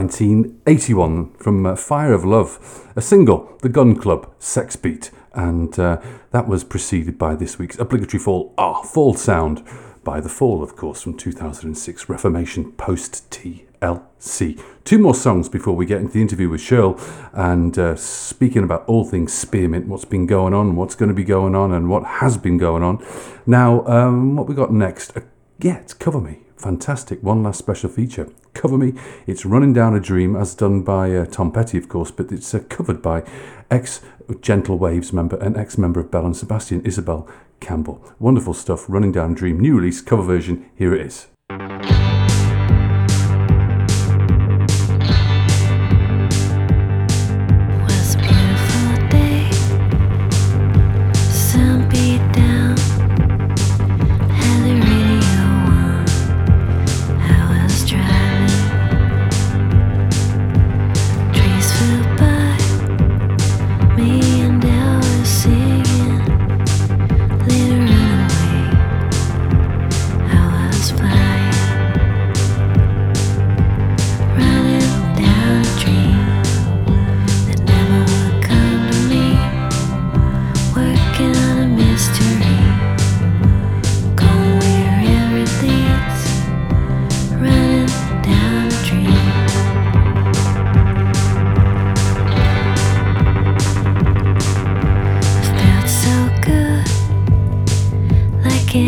1981 from uh, Fire of Love, a single, The Gun Club, Sex Beat, and uh, that was preceded by this week's obligatory fall, ah, Fall Sound, by The Fall, of course, from 2006, Reformation Post TLC. Two more songs before we get into the interview with Cheryl and uh, speaking about all things spearmint, what's been going on, what's going to be going on, and what has been going on. Now, um, what we got next? Uh, yeah, it's Cover Me. Fantastic. One last special feature. Cover Me. It's Running Down a Dream, as done by uh, Tom Petty, of course, but it's uh, covered by ex Gentle Waves member and ex member of Belle and Sebastian, Isobel Campbell. Wonderful stuff. Running Down a Dream, new release, cover version. Here it is.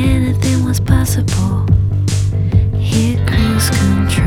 anything was possible. Here, cruise control.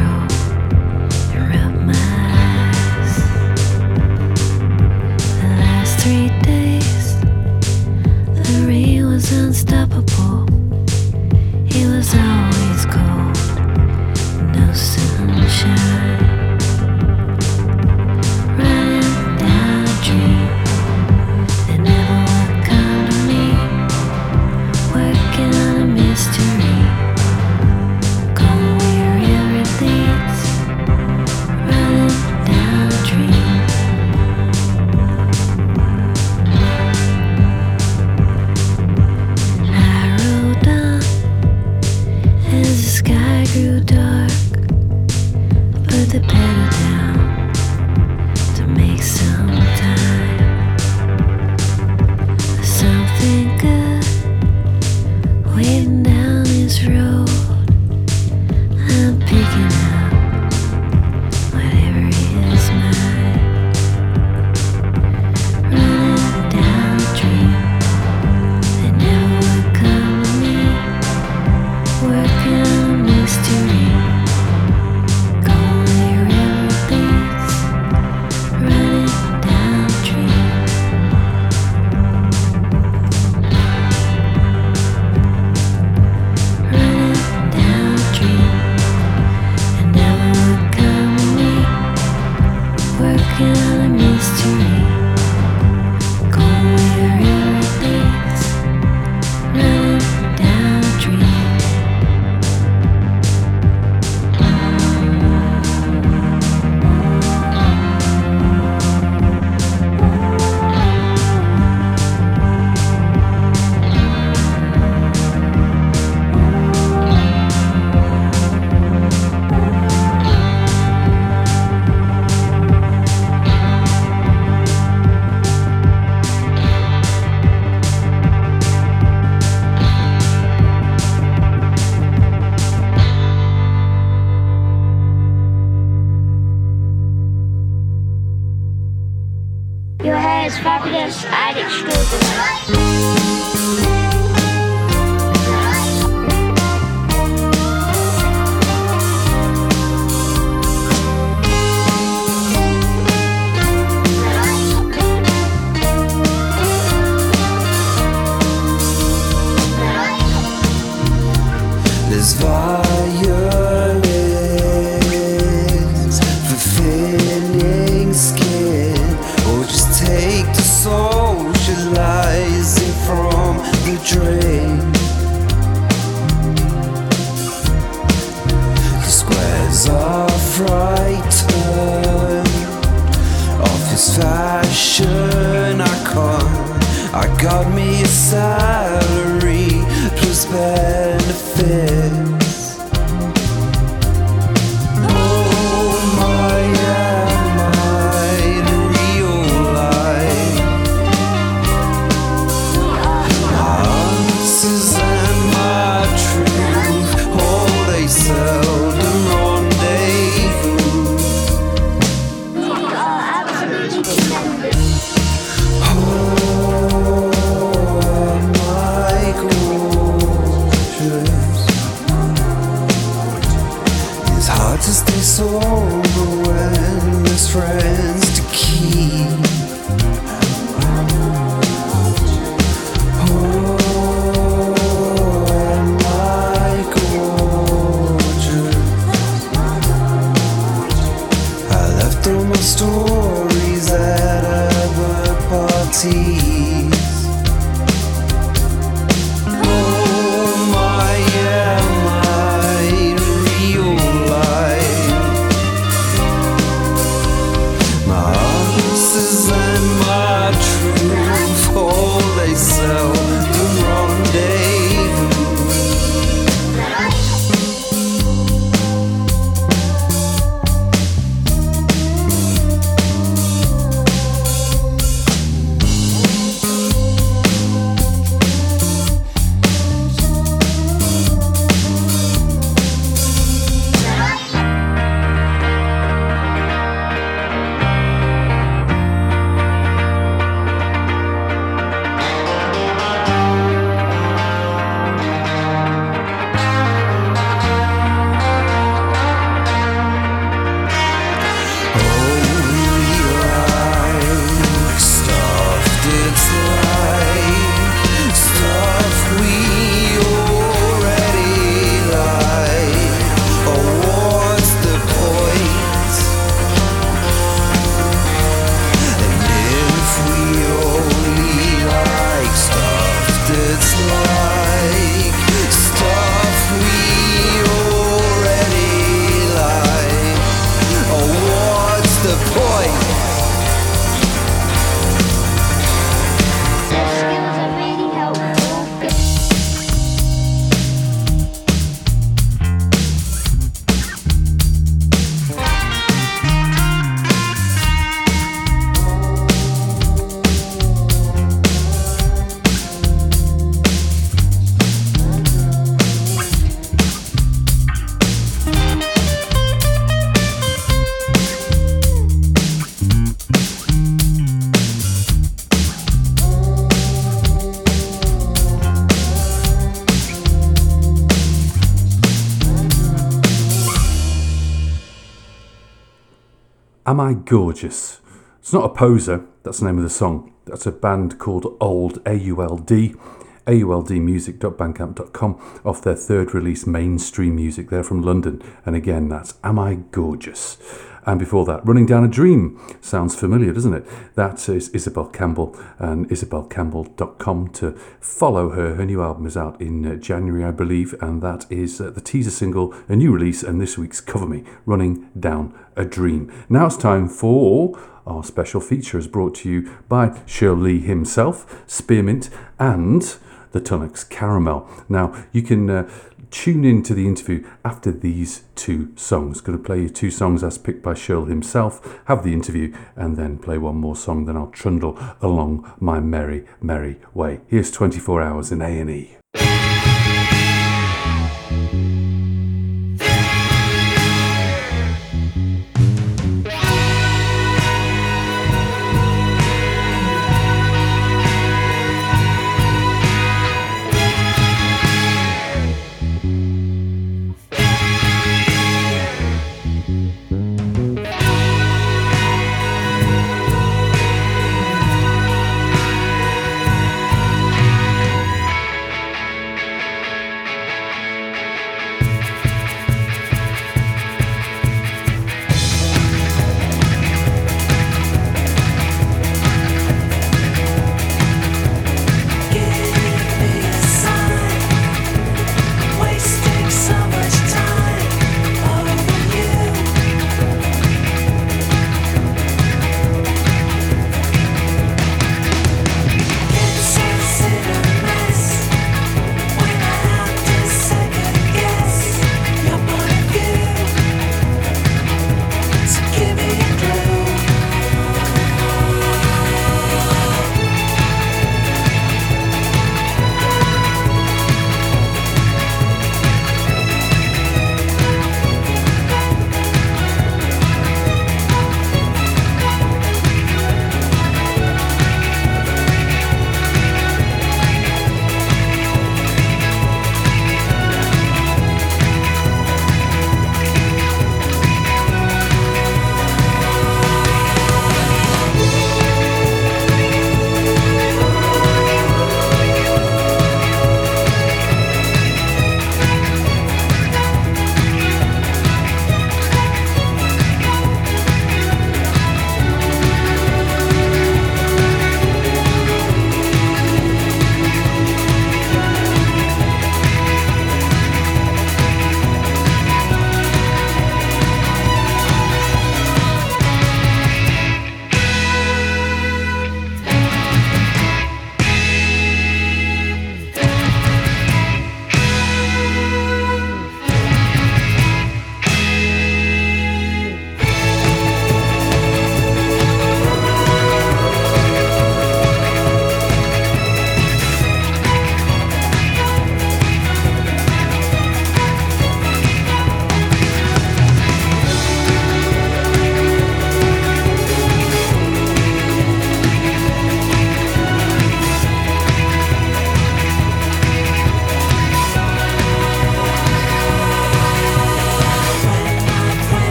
Gorgeous? It's not a poser, that's the name of the song. That's a band called Auld, A U L D, auldmusic.bandcamp.com, off their third release, Mainstream Music. They're from London. And again, that's Am I Gorgeous? And before that, Running Down a Dream. Sounds familiar, doesn't it? That is Isobel Campbell and isobelcampbell.com to follow her. Her new album is out in uh, January, I believe, and that is uh, the teaser single, a new release, and this week's Cover Me, Running Down a Dream. Now it's time for our special feature, is brought to you by Shirley himself, Spearmint, and the Tunnocks Caramel. Now, you can uh, tune in to the interview after these two songs. Going to play you two songs as picked by Shirl himself, have the interview, and then play one more song. Then I'll trundle along my merry, merry way. Here's 24 hours in A&E.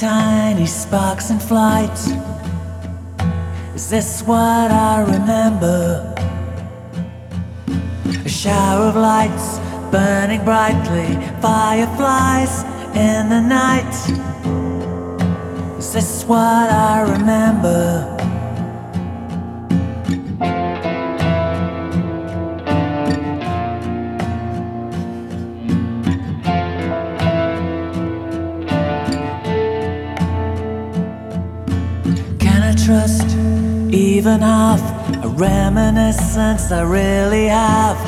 Tiny, sparks in flight. Is this what I remember? A shower of lights burning brightly, fireflies in the night. Is this what I remember? Reminiscence I really have?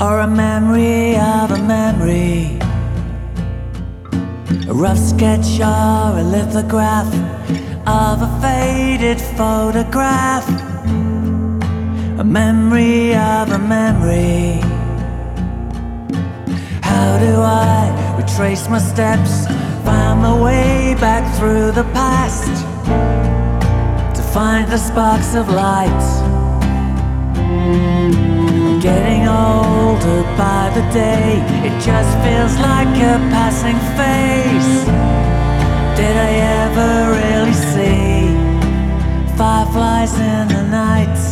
Or a memory of a memory? A rough sketch or a lithograph of a faded photograph? A memory of a memory? How do I retrace my steps? Find my way back through the past find the sparks of light. Getting older by the day, it just feels like a passing phase. Did I ever really see fireflies in the night?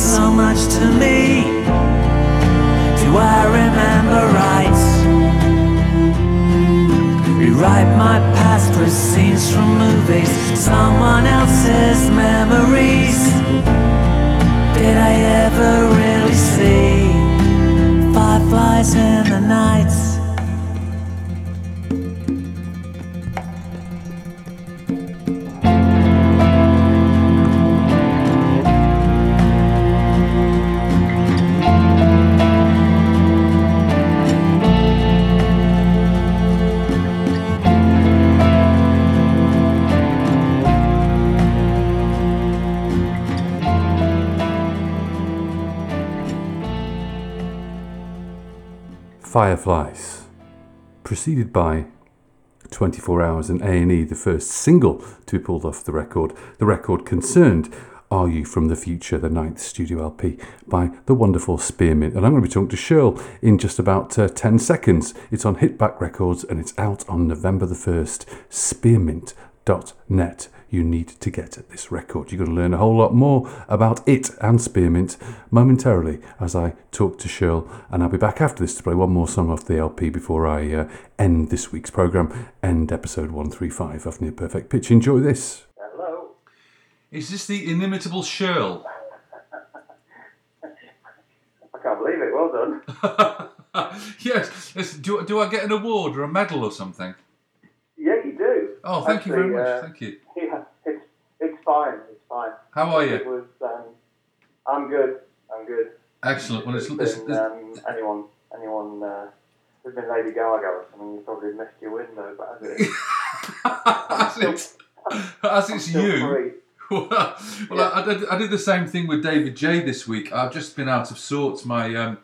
So much to me? Do I remember right? Rewrite my past with scenes from movies, someone else's memories. Did I ever really see fireflies in the night? Fireflies, preceded by 24 Hours and A&E, the first single to be pulled off the record. The record concerned Are You From the Future, the ninth studio LP by the wonderful Spearmint. And I'm going to be talking to Shirl in just about uh, 10 seconds. It's on Hitback Records and it's out on November the 1st. Spearmint.net. You need to get at this record. You're going to learn a whole lot more about it and Spearmint momentarily as I talk to Shirl. And I'll be back after this to play one more song off the LP before I uh, end this week's programme, end episode 135 of Near Perfect Pitch. Enjoy this. Hello. Is this the inimitable Shirl? I can't believe it. Well done. yes. yes. Do, do I get an award or a medal or something? Yeah. Oh, thank you very Actually, much. uh, Thank you. Yeah, it's it's fine. It's fine. How are you? It was. Um, I'm good. I'm good. Excellent. Well, it's, It's it's, um, anyone anyone uh, who's been Lady Gaga or something, you probably missed your window, but as it, as it's, as it's you. well, well I, I, did, I did the same thing with David J this week. I've just been out of sorts. My um,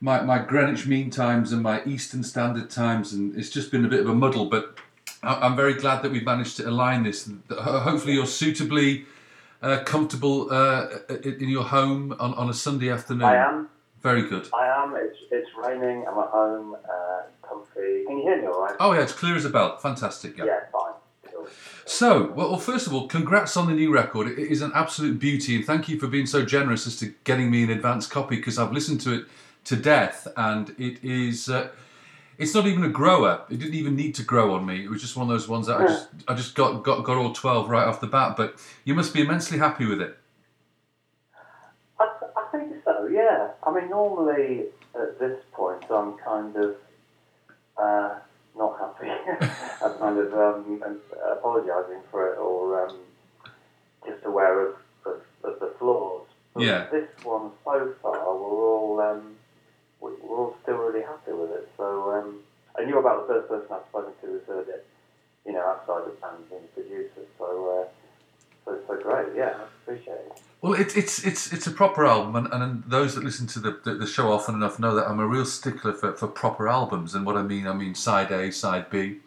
my my Greenwich Mean Times and my Eastern Standard Times, and it's just been a bit of a muddle. But I'm very glad that we've managed to align this. Hopefully, you're suitably uh, comfortable uh, in your home on, on a Sunday afternoon. I am. Very good. I am. It's it's raining. I'm at home. Uh, comfy. Can you hear me all right? Oh yeah, it's clear as a bell. Fantastic. Yeah. Yeah, fine. Cool. So, well, well, first of all, congrats on the new record. It is an absolute beauty, and thank you for being so generous as to getting me an advance copy because I've listened to it to death, and it is. Uh, it's not even a grower. It didn't even need to grow on me. It was just one of those ones that I just, I just got, got got all twelve right off the bat. But you must be immensely happy with it. I, I think so. Yeah. I mean, normally at this point, I'm kind of uh, not happy. I'm kind of um, apologising for it or um, just aware of, of, of the flaws. But Yeah. This one so far, we're all um, we- we're all still really happy with it. So um, I knew about the first person I've spoken to who's heard it, you know, outside the band and the producer. So uh, so so great. Yeah, I appreciate it. Well, it's it's it's it's a proper album, and, and those that listen to the, the the show often enough know that I'm a real stickler for, for proper albums. And what I mean, I mean side A, side B.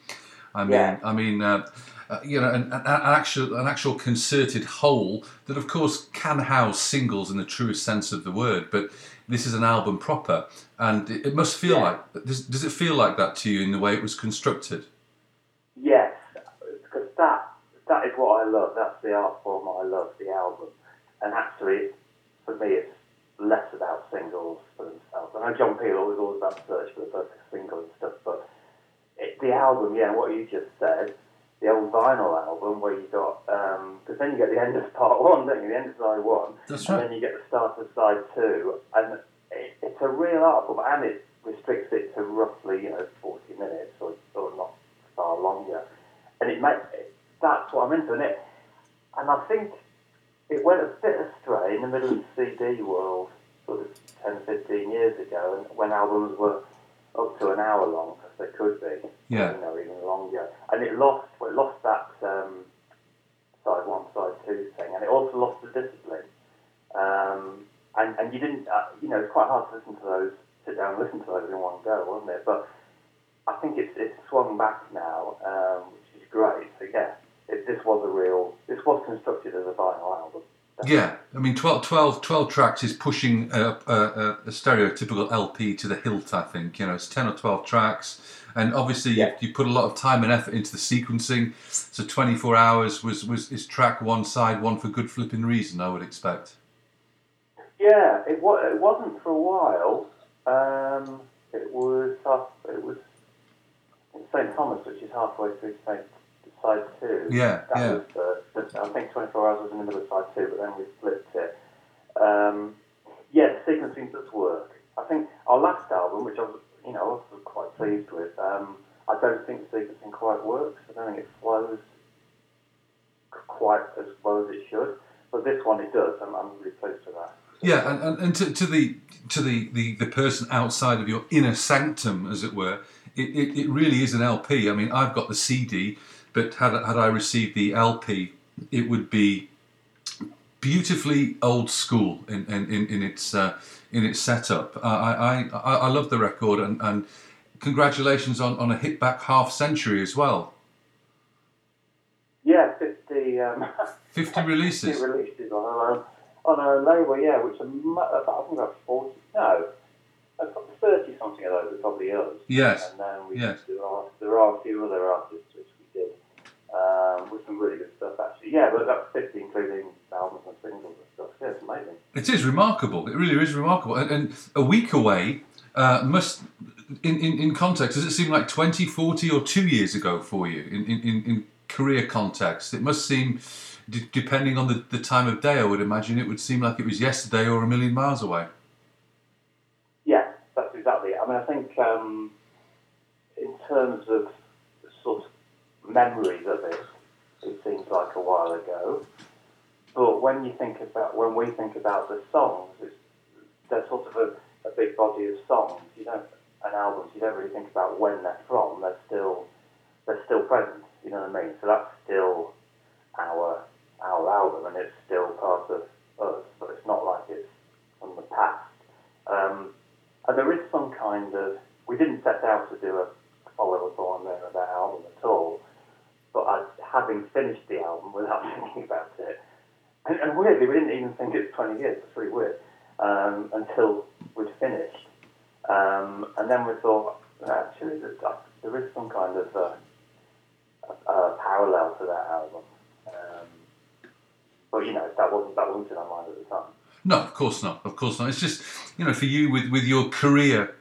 I mean, Yeah. I mean, uh, uh, you know, an, an, an actual an actual concerted whole that, of course, can house singles in the truest sense of the word. But this is an album proper, and it, it must feel like. Does, does it feel like that to you in the way it was constructed? Yes, because that that is what I love. That's the art form I love, the album. And actually, for me, it's less about singles for themselves. I know John Peel was always about the search for the perfect single and stuff, but it, the album, yeah, what you just said, the old vinyl album where you got, um, because then you get the end of part one, don't you? The end of side one, That's and right. then you get the start of side two, and it, it's a real art form, and it restricts it to roughly, you know, 40 minutes or, or not far longer. And it makes that's what I'm into, and it, and I think it went a bit astray in the middle of the CD world, sort of 10, 15 years ago, and when albums were up to an hour long, because they could be, Yeah. you know, even longer, and it lost, well, it lost that um, side one, side two thing, and it also lost the discipline. Um, and, and you didn't, uh, you know, it's quite hard to listen to those, sit down and listen to those in one go, wasn't it? But I think it's, it's swung back now, um, which is great. So yeah, it, this was a real, this was constructed as a vinyl album. Yeah, I mean, 12, 12, 12 tracks is pushing a, a, a, stereotypical LP to the hilt, I think. You know, it's 10 or 12 tracks. And obviously, you, you put a lot of time and effort into the sequencing. So 24 hours was, was is track one side, one for good flipping reason, I would expect. Yeah, it, wa- it wasn't for a while. Um, it was half, it was St Thomas, which is halfway through St. side two. Yeah, that yeah. was the, I think 24 hours was in the middle of side two, but then we flipped it. Um, yeah, the sequencing does work. I think our last album, which I was, you know, I was quite pleased with. Um, I don't think the sequencing quite works. I don't think it flows quite as well as it should. But this one, it does. I'm, I'm really pleased with that. Yeah, and, and, and to, to the to the, the, the person outside of your inner sanctum, as it were, it, it, it really is an LP. I mean, I've got the CD, but had, had I received the LP, it would be beautifully old school in, in, in, in its uh, in its setup. I, I, I, I love the record, and, and congratulations on, on a Hitback half century as well. Yeah, 50, um, 50 releases. 50 releases on our on our label, yeah, which are I think about 40, no, about 30 something of those are probably us. Yes, And then we, yes. there, are, there are a few other artists which um, with some really good stuff actually. Yeah, but that's 50 including albums and singles and stuff. Yeah, it's amazing. It is remarkable. It really is remarkable. And, and a week away uh, must, in, in, in context, does it seem like 20, 40 or two years ago for you in, in, in, career context? It must seem, d- depending on the, the time of day, I would imagine it would seem like it was yesterday or a million miles away. Yeah, that's exactly it. I mean, I think um, in terms of memories of it, it seems like a while ago. But when you think about, when we think about the songs, it's, they're sort of a, a big body of songs. You don't, and albums. You don't really think about when they're from. They're still, they're still present. You know what I mean? So that's still our our album, and it's still part of us. But it's not like it's from the past. Um, and there is some kind of. We didn't set out to do a follow up on there of that album at all. But Finished the album without thinking about it, and, and weirdly, we didn't even think it's 20 years. It's really weird. Um, until we'd finished. Um, and then we thought, "No, actually, there is some kind of uh, uh, parallel to that album. Um, but you know, that wasn't that wasn't in our mind at the time. No, of course not. Of course not. It's just, you know, for you with, with your career,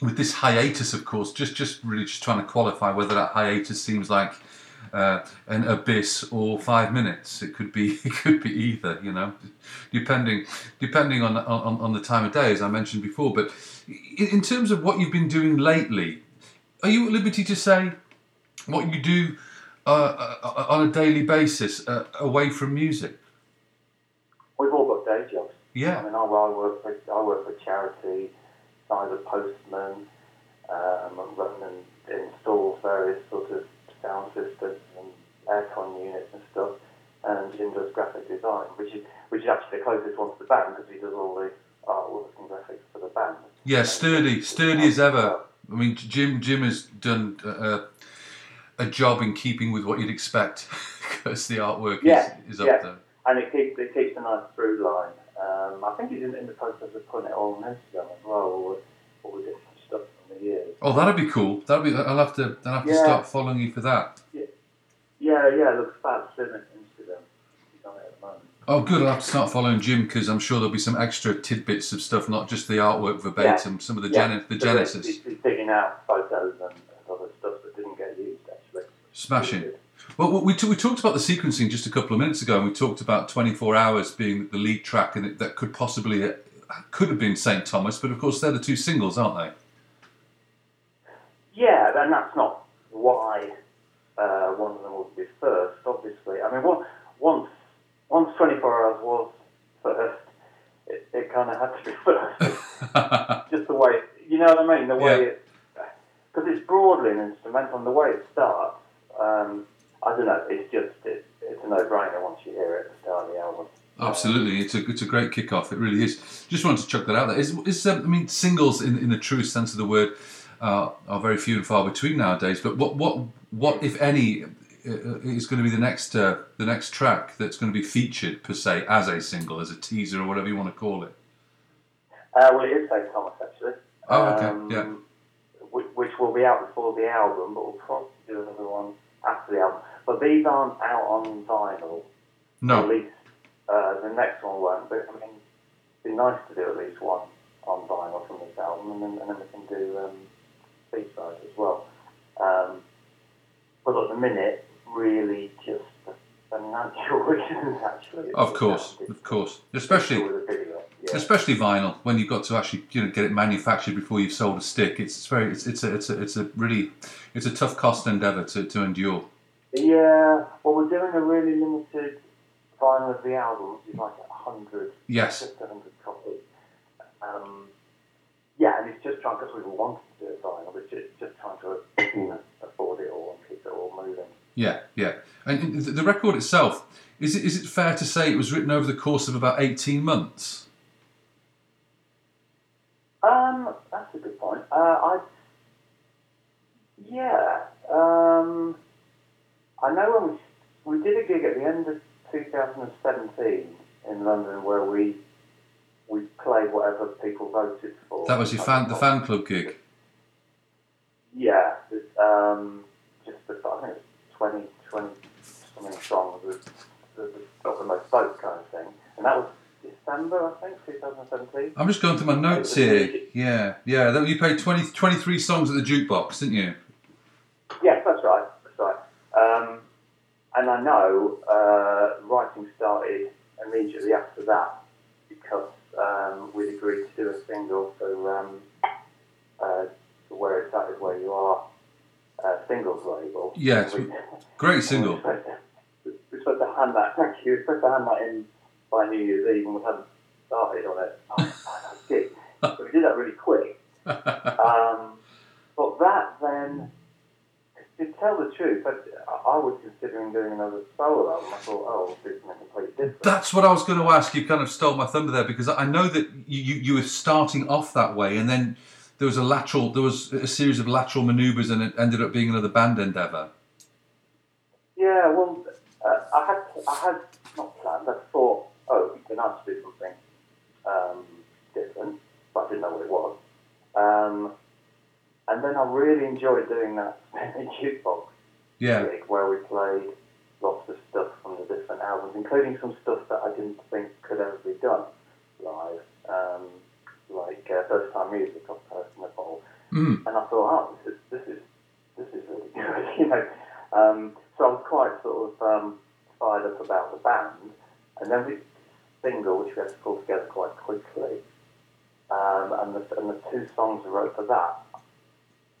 with this hiatus, of course, just just really just trying to qualify whether that hiatus seems like uh, an abyss or five minutes. It could be it could be either, you know, depending depending on on, on the time of day, as I mentioned before. But in, terms of what you've been doing lately, are you at liberty to say what you do uh, uh, on a daily basis uh, away from music. We've all got day jobs. Yeah. I mean, I, I work for I work for charity, I'm a postman, um, and run and install various sort of sound systems and aircon units and stuff. And Jim does graphic design, which is which is actually the closest one to the band because he does all the artwork and graphics for the band. Yeah, sturdy, sturdy as ever. I mean, Jim Jim has done uh, a job in keeping with what you'd expect because the artwork Yeah, is, is up there. And it keeps it keeps a nice through line. Um, I think he's in, in the process of putting it all on Instagram as well, all all the different stuff from the years. Oh, that'd be cool. That'd be. I'll have to. I'll have to start following you for that. Yeah, yeah, it looks fab. Slim on Instagram. He's on it at the moment. Oh, good. I'll have to start following Jim because I'm sure there'll be some extra tidbits of stuff, not just the artwork verbatim. Some of the, Yeah. gene- the So genesis. He's, he's digging out photos and, and other stuff that didn't get used actually. Smashing. Well, we, t- we talked about the sequencing just a couple of minutes ago, and we talked about 24 Hours being the lead track, and it, that could possibly uh, could have been St Thomas, but of course they're the two singles, aren't they? Yeah, and that's not why uh, one of them would be first. Obviously, I mean, one, once once 24 hours was first, it, it kind of had to be first. Just the way, you know what I mean? The way Yeah. it, because it's broadly an instrumental, and the way it starts, um, I don't know. It's just it, it's a no-brainer once you hear it at the start of the album. Absolutely, it's a it's a great kickoff. It really is. Just wanted to chuck that out there. Is, is um, I mean, singles in, in the true sense of the word uh, are very few and far between nowadays. But what what what if any uh, is going to be the next uh, the next track that's going to be featured per se as a single, as a teaser or whatever you want to call it? Uh, well, it is St. Thomas actually. Oh, okay, Um, yeah. Which, which will be out before the album, but we'll probably do another one after the album. But these aren't out on vinyl. No. At least uh, the next one won't. But I mean, it'd be nice to do at least one on vinyl from this album, and then, and then we can do um, As well. Um, but at the minute, really just for financial reasons, actually. Of course, of course, especially video, yeah. especially vinyl when you've got to actually you know get it manufactured before you've sold a stick. It's, it's very it's, it's a it's a it's a really it's a tough cost endeavor to, to endure. Yeah, well, we're doing a really limited vinyl of the album, which is like a hundred, Yes. just a hundred copies. Um, yeah, and it's just trying because we wanted to do it vinyl, but just, just trying to you know, afford it all and keep it all moving. Yeah, yeah. And the record itself is it is it fair to say it was written over the course of about eighteen months? Um, that's a good point. Uh, I, yeah, um, I know when we we did a gig at the end of 2017 in London where we we played whatever people voted for. That was your fan the fan club gig. Yeah, um, just the, I think it was 20, 20 something songs got the most votes kind of thing, and that was December, I think, 2017. I'm just going through my notes here. Yeah, yeah. That you played 20, 23 songs at the jukebox, didn't you? Yes, that's right. That's right. Um, and I know uh, writing started immediately after that because um, we'd agreed to do a single for um, uh, Where It's At Is Where You Are uh, singles label. Yeah, We- great single. supposed to- we were supposed to hand that, thank you, we were supposed to hand that in by New Year's Eve and we hadn't started on it. Oh, good. So we did that really quick. Um, but that then, to tell the truth, I, I was considering doing another solo album. I thought, oh, this is completely different. That's what I was going to ask. You kind of stole my thunder there because I know that you, you, you were starting off that way, and then there was a lateral, there was a series of lateral manoeuvres, and it ended up being another band endeavour. Yeah, well, uh, I had I had not planned. I thought, oh, it'd be nice to do something um, different, but I didn't know what it was. Um, and then I really enjoyed doing that jukebox Yeah. gig where we played lots of stuff from the different albums, including some stuff that I didn't think could ever be done live, um, like uh, first time music of Personal Ball. Mm. And I thought, oh, this is this is this is really good, you know. Um, so I was quite sort of um, fired up about the band, and then we single, which we had to pull together quite quickly, um, and the and the two songs I wrote for that,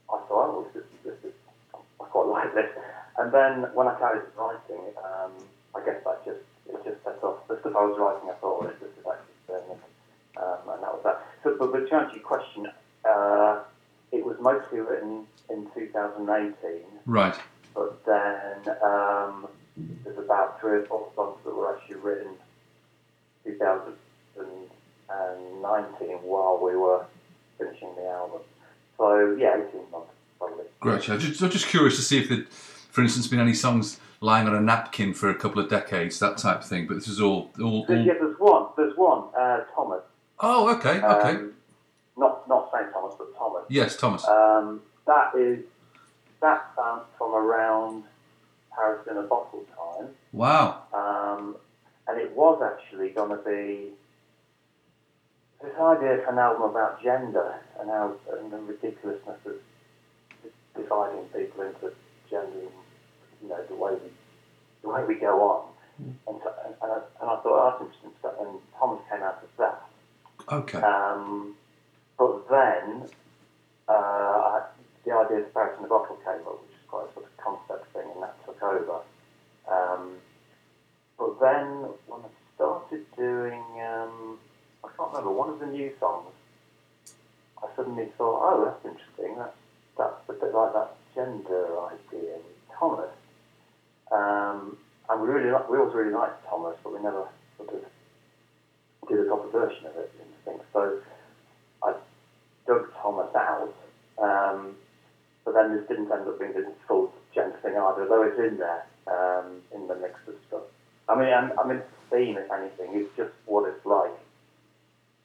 I thought, oh, this is this is I quite like this. And then when I started writing, um, I guess that just it just set off the stuff I was writing. I thought well, this is actually um, and that was that. So, but, but to answer your question, uh, it was mostly written in 2018. Right. But then um, there's about three or four songs that were actually written 2019 while we were finishing the album. So yeah, 18 months probably. Great. I'm just, I'm just curious to see if there, for instance, been any songs lying on a napkin for a couple of decades, that type of thing. But this is all, all, all yeah, there's one. There's one. Uh, Thomas. Oh, okay, okay. Um, not not Saint Thomas, but Thomas. Yes, Thomas. Um, that is that sounds from around Paris in a Bottle time. wow. Um, and it was actually going to be this idea for an album about gender and how and the ridiculousness of dividing people into gender and you know the way we the way we go on. And, so, and, and, I, and I thought oh, that's interesting stuff. And Thomas came out of that. Okay. Um, but then uh, the idea of Paris in the Bottle came up, which is quite a sort of concept thing, and that took over. Um, but then when I started doing, um, I can't remember, one of the new songs, I suddenly thought, oh, that's interesting. That's, that's a bit like that gender idea with Thomas. Um, and we really, we always really liked Thomas, but we never sort of did a proper version of it. Things. So I dug Thomas out, um, but then this didn't end up being this full gender thing either, though it's in there um, in the mix of stuff. I mean, I'm, I mean, the theme, if anything, is just what it's like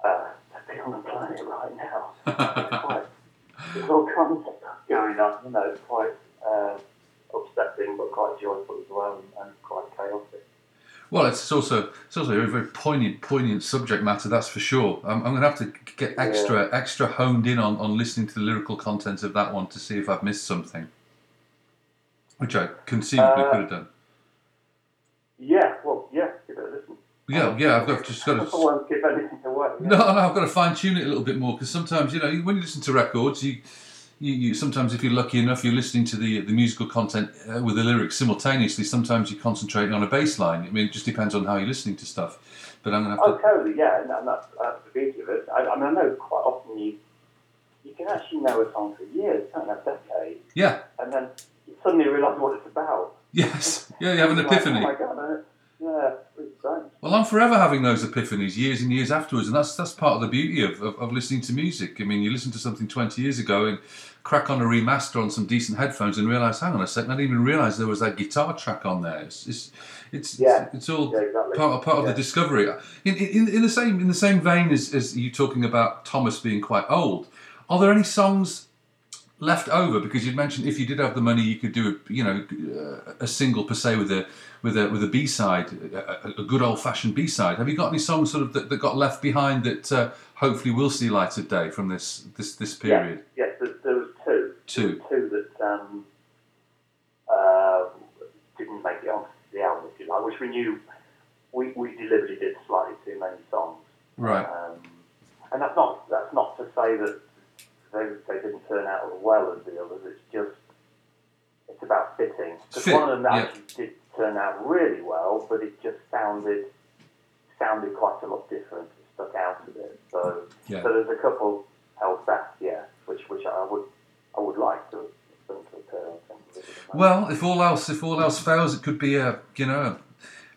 uh, to be on the planet right now. it's quite, there's all kinds of stuff going on, you know, it's quite uh, upsetting, but quite joyful as well, and, and quite chaotic. Well, it's also it's also a very poignant poignant subject matter. That's for sure. I'm, I'm going to have to get extra extra honed in on, on listening to the lyrical content of that one to see if I've missed something, which I conceivably Uh, could have done. Yeah, well, yeah, give it a listen. Yeah, yeah. I've got just got to. give anything away. yeah. No, no, I've got to fine tune it a little bit more because sometimes you know when you listen to records, you, you, you sometimes if you're lucky enough, you're listening to the the musical content uh, with the lyrics simultaneously. Sometimes you're concentrating on a bass line. I mean, it just depends on how you're listening to stuff. But I'm gonna have Oh, to. totally, yeah, and, and that's, that's the beauty of it. I, I mean, I know quite often you you can actually know a song for years, can't you, decades, Yeah. and then you suddenly realise what it's about. Yes. Yeah. You have an You're like, epiphany. oh my god, yeah. Well, I'm forever having those epiphanies, years and years afterwards, and that's that's part of the beauty of, of, of listening to music. I mean, you listen to something 20 years ago and crack on a remaster on some decent headphones and realise, hang on a second, I didn't even realise there was that guitar track on there. It's it's it's, Yeah. it's all Yeah, exactly. part part of the discovery. In, in, in the same in the same vein as, as you talking about Thomas being quite old, are there any songs left over because you'd mentioned if you did have the money you could do a you know uh, a single per se with a with a with a B side a, a- good old fashioned B side have you got any songs sort of that, that got left behind that uh, hopefully will see light of day from this this this period Yes, yes there, there was two. Two. Two that um, uh, didn't make it onto the album, if you like, which we knew we, we deliberately did slightly too many songs. right Um, and that's not that's not to say that they, they didn't turn out as well as the others. It's just it's about fitting. Because Fit, one of them yeah. actually did turn out really well, but it just sounded sounded quite a lot different. It stuck out a bit. So Yeah. so there's a couple held back, yeah, which which I would I would like to to. Well if all else if all else fails it could be a you know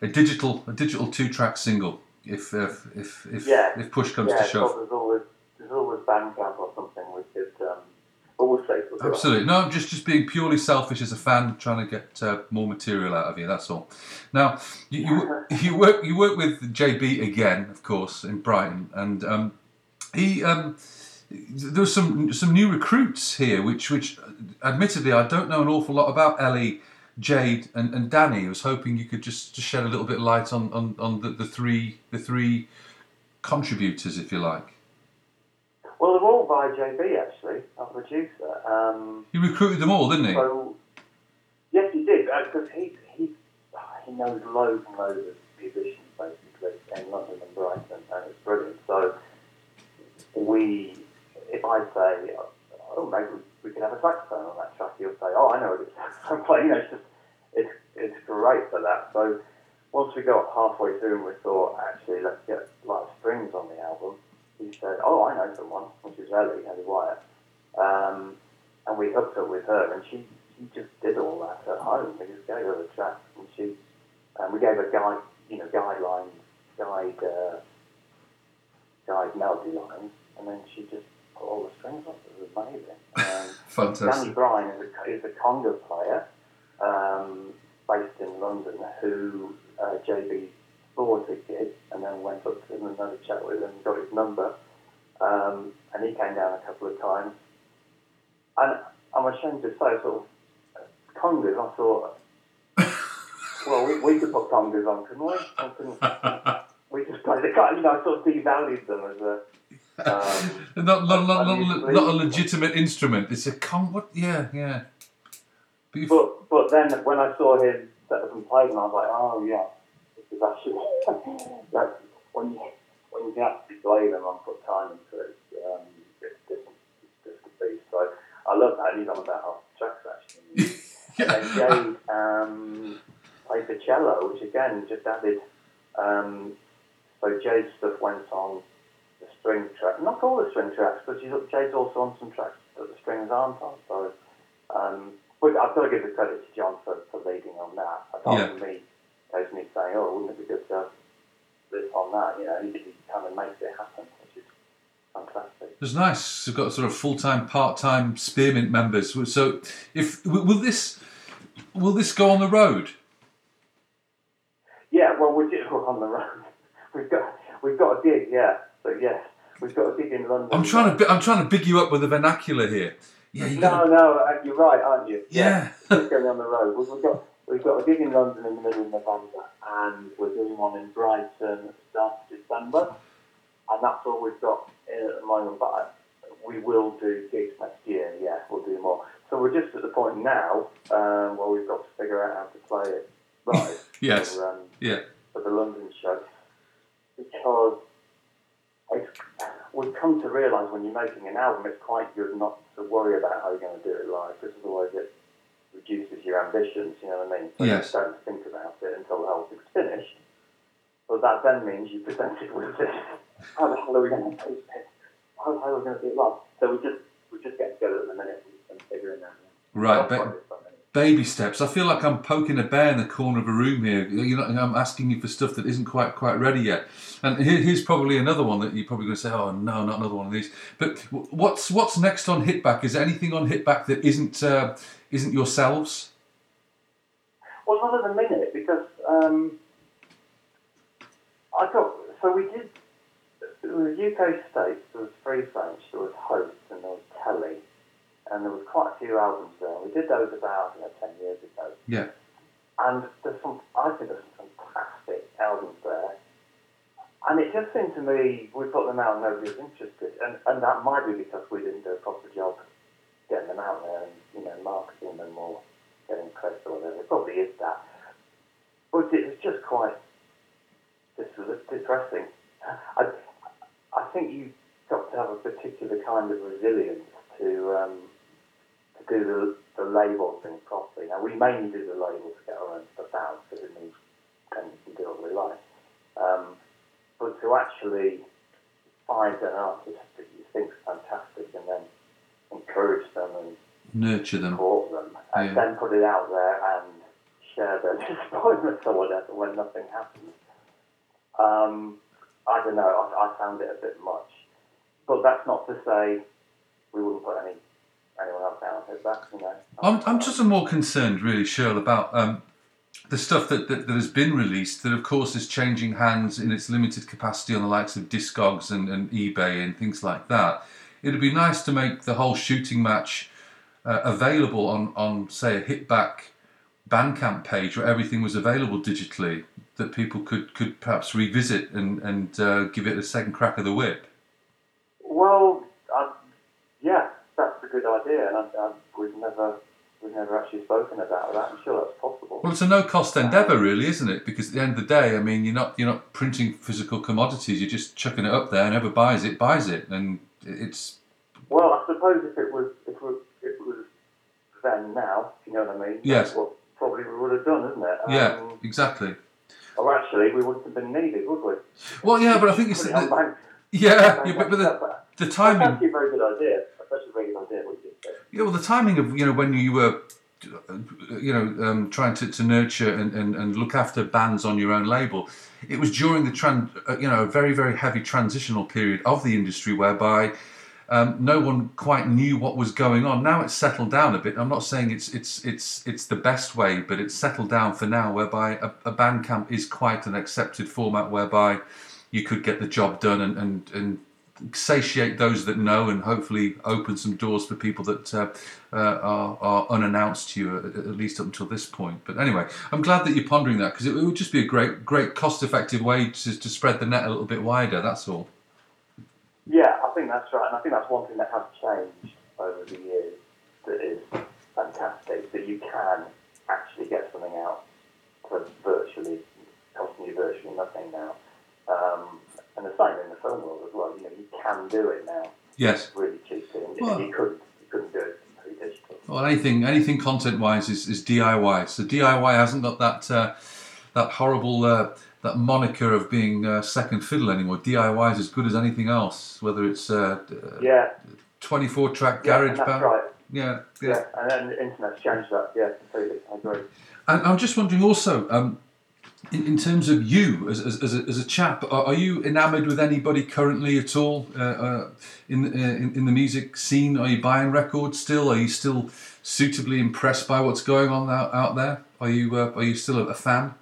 a, a digital a digital two track single if if if if, yeah. if push comes yeah, to shove there's always there's always Bandcamp or something Absolutely. No, I'm just, just being purely selfish as a fan, trying to get uh, more material out of you. That's all. Now, you, you, you work you work with JB again, of course, in Brighton, and um, he um, there's some some new recruits here, which which admittedly I don't know an awful lot about. Ellie, Jade, and, and Danny. I was hoping you could just, just shed a little bit of light on on, on the, the three the three contributors, if you like. Well, they're all by JB actually, our producer. Um, He recruited them all, didn't he? So yes, he did because he he he knows loads and loads of musicians basically in London and Brighton, and it's brilliant. So we, if I say, oh, maybe we could have a saxophone on that track, he'll say, "Oh, I know what it's I'm playing." You know, it's just it's it's great for that. So once we got halfway through and we thought, actually, let's get like strings on the album, he said, "Oh, I know someone," which is Ellie, Ellie Wyatt. Um, and we hooked up with her, and she, she just did all that at home. We just gave her the tracks, and she, and we gave her guide, you know, guidelines, guide, uh, guide melody lines, and then she just put all the strings on. It was amazing. Um, Fantastic. Danny Bryan is a, is a conga player um, based in London who uh, JB bought a gig and then went up to him and had a chat with him and got his number. Um, and he came down a couple of times. And I'm ashamed to say, sort of, congas, I thought, well, we, we could put congas on, couldn't we? Couldn't- we just played the kind, you know, I sort of devalued them as a. Um, not, not, not, not, not a legitimate instrument. It's a con. What? Yeah, yeah. But But but then when I saw him set up and play and I was like, oh yeah, this is actually when you when you can actually play them and put time into it, um, it's different. It's just beast. So I love that. He's on about half the tracks actually. And Jade um, played the cello, which again just added. Um, so Jade's stuff went on the string track, not all the string tracks, but she's, Jade's also on some tracks that the strings aren't on. So, um, I've got to give the credit to John for, for leading on that. Apart Yeah. from me occasionally saying, "Oh, wouldn't it be good to this on that?" You know, he, kind of makes it happen, which is fantastic. It's nice. We've got sort of full-time, part-time spearmint members. So, if will this will this go on the road? Yeah, well, we're, just, on the road. We've got we've got a gig, yeah. So yes, we've got a gig in London. I'm trying to I'm trying to big you up with the vernacular here. Yeah, you No, got. no, uh, you're right, aren't you? Yeah. Just going on the road. We've got we've got a gig in London in the middle of November, and we're doing one in Brighton at the start of December, and that's all we've got at the moment. But I- we will do gigs next year. Yeah, we'll do more. So we're just at the point now um, where we've got to figure out how to play it right. Yes. For, um, Yeah. for the London show because it's, we've come to realise when you're making an album, it's quite good not to worry about how you're going to do it live because otherwise it reduces your ambitions. You know what I mean? So Yes. you don't think about it until the whole thing's finished. But that then means you present it with this. How the hell are we going to do this? How the hell are we going to do it live? So we just we just get together at the minute and figuring that out. Right, That's baby steps. I feel like I'm poking a bear in the corner of a room here. You know, I'm asking you for stuff that isn't quite quite ready yet. And here, here's probably another one that you're probably going to say, "Oh no, not another one of these." But what's what's next on Hitback? Is there anything on Hitback that isn't uh, isn't yourselves? Well, not at the minute because um, I got so we did. There was UK states, there was Free French, there was Host, and there was Telly, and there was quite a few albums there. We did those about you know, ten years ago, Yeah. and there's some. I think there's some fantastic albums there. And it just seemed to me we put them out and nobody was interested, and, and that might be because we didn't do a proper job getting them out there and you know marketing them or getting press or whatever. It probably is that, but it was just quite dis- depressing. I I think you've got to have a particular kind of resilience to um, to do the, the label thing properly. Now we mainly do the label to get our own stuff out because it means we can do what we like. Um, but to actually find an artist that you think is fantastic and then encourage them and Nurture them. support them and Yeah. then put it out there and share their disappointments or whatever when nothing happens. Um, I don't know, I, I found it a bit much. But that's not to say we wouldn't put any anyone else out you know. I'm, I'm just more concerned, really, Shirl, about um, the stuff that, that, that has been released, that of course is changing hands in its limited capacity on the likes of Discogs and, and eBay and things like that. It'd be nice to make the whole shooting match uh, available on, on, say, a Hitback Bandcamp page where everything was available digitally, that people could, could perhaps revisit and, and uh, give it a second crack of the whip. Well, I, yeah, that's a good idea, and I, I, we've never we've never actually spoken about that. I'm sure that's possible. Well, it's a no-cost endeavour, really, isn't it? Because at the end of the day, I mean, you're not you're not printing physical commodities. You're just chucking it up there, and whoever buys it buys it, and it's Well, I suppose if it was if it was, if it was then now, you know what I mean, Yes. that's what probably we would have done, isn't it? Yeah, Um, exactly. or actually, we wouldn't have been needed, would we? Well, yeah, but I think it's the, yeah, yeah, but, but the, the That's timing. actually a very good idea. A very good idea. What you just said. Yeah, well, the timing of you know when you were, you know, um, trying to, to nurture and, and, and look after bands on your own label, it was during the tran, uh, you know, a very very heavy transitional period of the industry whereby. Um, no one quite knew what was going on. Now it's settled down a bit. I'm not saying it's it's it's it's the best way, but it's settled down for now. Whereby a, a Bandcamp is quite an accepted format, whereby you could get the job done and and, and satiate those that know and hopefully open some doors for people that uh, uh, are, are unannounced to you at, at least up until this point. But anyway, I'm glad that you're pondering that because it, it would just be a great, great cost-effective way to, to spread the net a little bit wider. That's all. Yeah, I think that's right, and I think that's one thing that has changed over the years that is fantastic. That you can actually get something out for virtually costing you virtually nothing now, um, and the same in the film world as well. You know, you can do it now Yes. really cheaply, and Well- you couldn't you couldn't do it through digital. Well, anything, anything content-wise is, is DIY. So DIY hasn't got that uh, that horrible uh, that moniker of being uh, second fiddle anymore. DIY is as good as anything else, whether it's uh, Yeah, 24 track yeah, garage and band. right. Yeah, yeah. Yeah, and then the internet's changed that. Yeah, completely. I agree. And I'm just wondering also, um, in, in terms of you as, as, as, a, as a chap, are, are you enamoured with anybody currently at all uh, uh, in, uh, in in the music scene? Are you buying records still? Are you still suitably impressed by what's going on out, out there? Are you uh, are you still a, fan?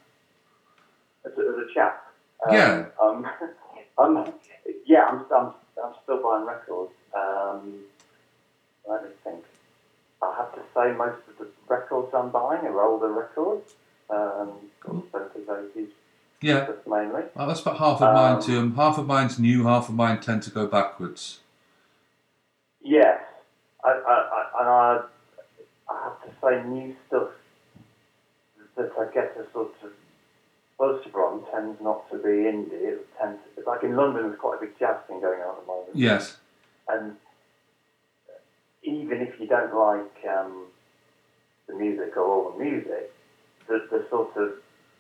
as a, as a chap. Um, Yeah. Um, um, yeah, I'm, I'm, I'm still buying records. Um, let me think. I have to say most of the records I'm buying are older records. Um, sort of 70s, 80s Yeah. mainly. Well, that's about half of mine Um, too. Um, half of mine's new, half of mine tend to go backwards. Yes. I, I, I, and I, I have to say new stuff that I get a sort of buzz from tends not to be indie. It tends to, like in London, there's quite a big jazz thing going on at the moment. Yes. and even if you don't like um, the music or all the music, the, the sort of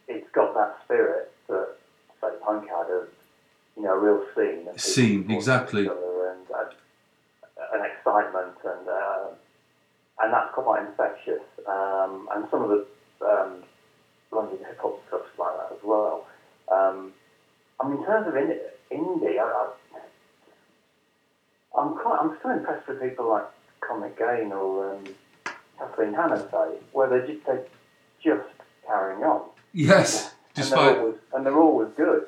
it's got that spirit that say punk had of you know a real scene, Scene, exactly. and uh, an excitement and uh, and that's quite infectious. Um, and some of the um, London hip hop stuff's like that as well. Um, I mean, in terms of indie, indie I, I, I'm quite, I'm still impressed with people like Comet Gain or um, Kathleen Hanna, say, where they're just, they're just carrying on. Yes. And Just they're, always, and they're always good.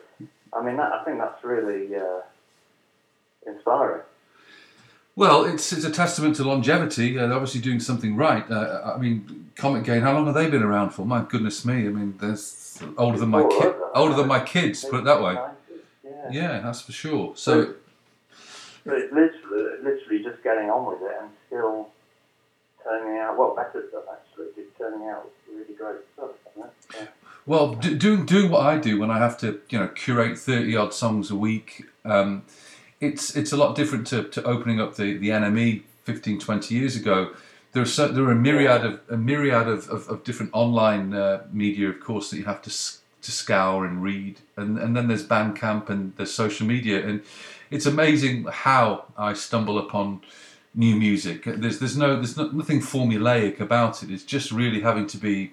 I mean, that, I think that's really uh, inspiring. Well, it's it's a testament to longevity. Uh, they're obviously doing something right. Uh, I mean, Comet Gain. How long have they been around for? My goodness me! I mean, there's older than my ki- older than my kids. Put it that way. Yeah. Yeah, that's for sure. So But it's literally, literally just getting on with it and still turning out, well, better stuff actually, just turning out really great stuff. Well, do, doing doing what I do when I have to, you know, curate thirty odd songs a week, um, it's it's a lot different to, to opening up the, the NME 15, 20 years ago. There are cer- there are a myriad of a myriad of, of, of different online uh, media, of course, that you have to to scour and read, and and then there's Bandcamp and there's social media, and it's amazing how I stumble upon new music. There's there's no there's no, nothing formulaic about it. It's just really having to be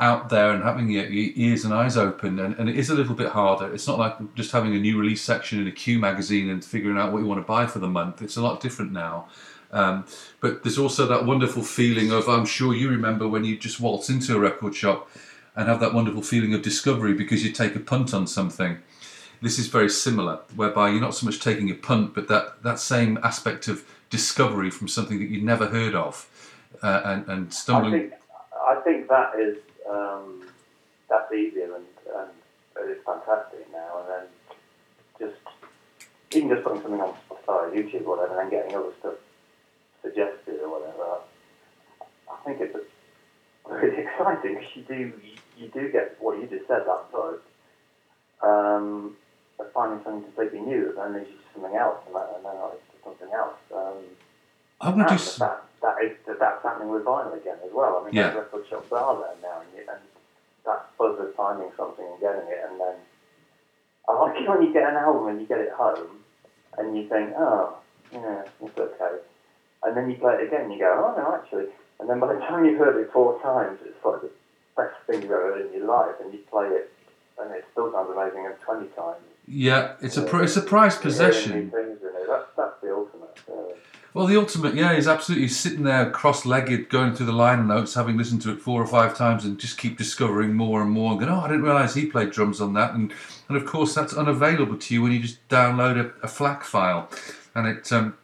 out there and having your, your ears and eyes open, and, and it is a little bit harder. It's not like just having a new release section in a Q magazine and figuring out what you want to buy for the month. It's a lot different now. Um, but there's also that wonderful feeling of I'm sure you remember when you just waltz into a record shop and have that wonderful feeling of discovery because you take a punt on something. This is very similar, whereby you're not so much taking a punt, but that, that same aspect of discovery from something that you'd never heard of, uh, and, and I stumbling. think, I think that is, um, that's easier and, and it is fantastic now. And then just, even just putting something on Spotify, YouTube, or whatever, and then getting other stuff suggested or whatever, I think it's really exciting because you do, you, you do get what you just said, that buzz. Um, of finding something completely new, and then there's just something else, and, that, and then it's something else. Um, I'm gonna do and s- the fact that is that's happening with vinyl again as well. I mean, Yeah. record shops are there now, and, and that buzz of finding something and getting it, and then I like it when you get an album and you get it home, and you think, oh, yeah, it's okay, and then you play it again, and you go, oh no, actually, and then by the time you've heard it four times, it's like the best thing you've ever heard in your life, and you play it, and it still sounds amazing, and twenty times. Yeah, it's a pr- it's a prized possession. things in it. That's that's the ultimate. Really. Well, the ultimate, yeah, is absolutely sitting there cross-legged, going through the liner notes, having listened to it four or five times, and just keep discovering more and more. And going, oh, I didn't realise he played drums on that. And and of course, that's unavailable to you when you just download a, a FLAC file, and it. Um,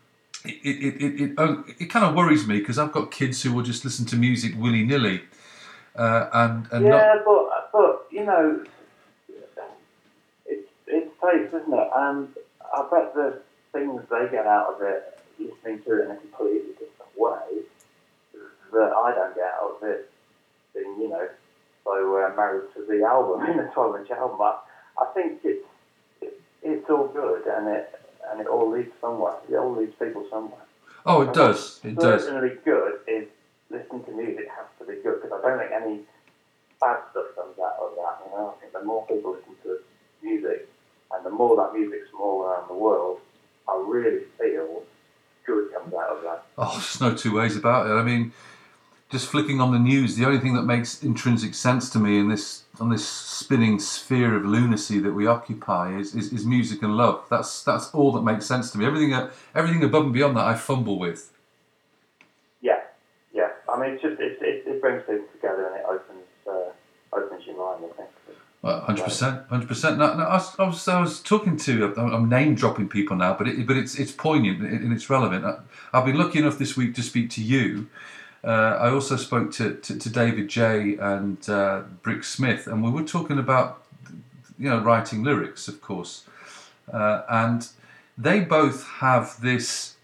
it, it, it, it, oh, it kind of worries me because I've got kids who will just listen to music willy nilly, uh, and and not yeah, but but you know, it's isn't it? And I bet the things they get out of it, listening to it in a completely different way, that I don't get out of it. Being you know, so uh, married to the album in the twelve-inch album, I, I think it's it, it's all good, and it and it all leads somewhere. It all leads people somewhere. oh, it does, it does. Certainly good is listening to music has to be good because I don't think any bad stuff comes out of that. You know, I think the more people listen to music and the more that music's more around the world, I really feel good comes out of that. Oh, there's no two ways about it. I mean, just flicking on the news, the only thing that makes intrinsic sense to me in this on this spinning sphere of lunacy that we occupy is, is, is music and love. That's that's all that makes sense to me. Everything uh, everything above and beyond that, I fumble with. Yeah, yeah. I mean, it's just it, it, it brings things together and it opens uh, opens your mind. I think. Hundred percent, hundred percent. No, no, I was, I was, I was talking to. I'm name dropping people now, but it, but it's it's poignant and it's relevant. I, I've been lucky enough this week to speak to you. Uh, I also spoke to, to, to David J and uh, Brix Smith, and we were talking about you know writing lyrics, of course, uh, and they both have this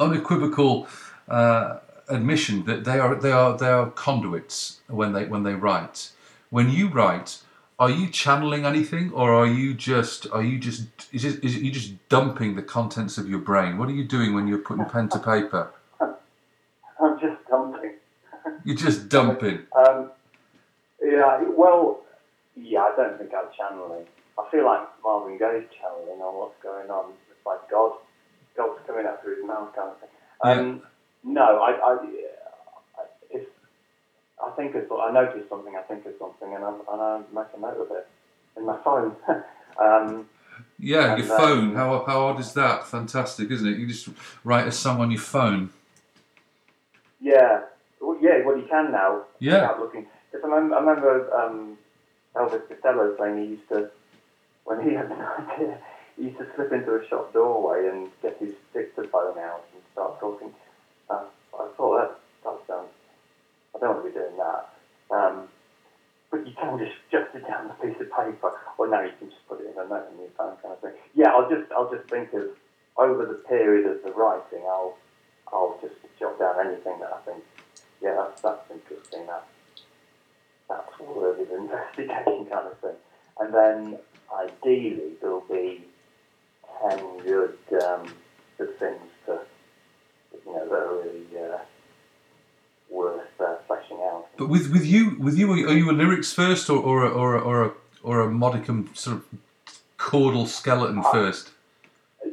unequivocal uh, admission that they are they are they are conduits when they when they write. When you write, are you channeling anything, or are you just are you just is it, is it you just dumping the contents of your brain? What are you doing when you're putting pen to paper? I'm just dumping. You're just dumping. Um, yeah, well, yeah, I don't think I'm channeling. I feel like Marvin Gaye channeling on what's going on. It's like God, God's coming out through his mouth kind of thing. Um, No, I, I, I think of, I notice something, I think of something, and, I'm, and I make a note of it in my phone. um, Yeah, your phone. um, How how odd is that? Fantastic, isn't it? You just write a song on your phone. Yeah, well, yeah. Well, you can now. Yeah. Without looking. Because I, remember, I remember um, Elvis Costello saying he used to, when he had an idea, he used to slip into a shop doorway and get his dictaphone out and start talking. Uh, I thought that that sounds. Don't want to be doing that. Um, but you can just jot it down on a piece of paper, or now you can just put it in a note in your phone, kind of thing. Yeah, I'll just I'll just think of over the period of the writing, I'll I'll just jot down anything that I think, yeah, that's, that's interesting, that, that's worthy of investigation kind of thing. And then ideally there'll be 10 good, um, good things to, you know, that are really uh, worth uh, fleshing out. But with with you with you, are you- a lyrics first, or or a, or a, or a, or a modicum sort of chordal skeleton first?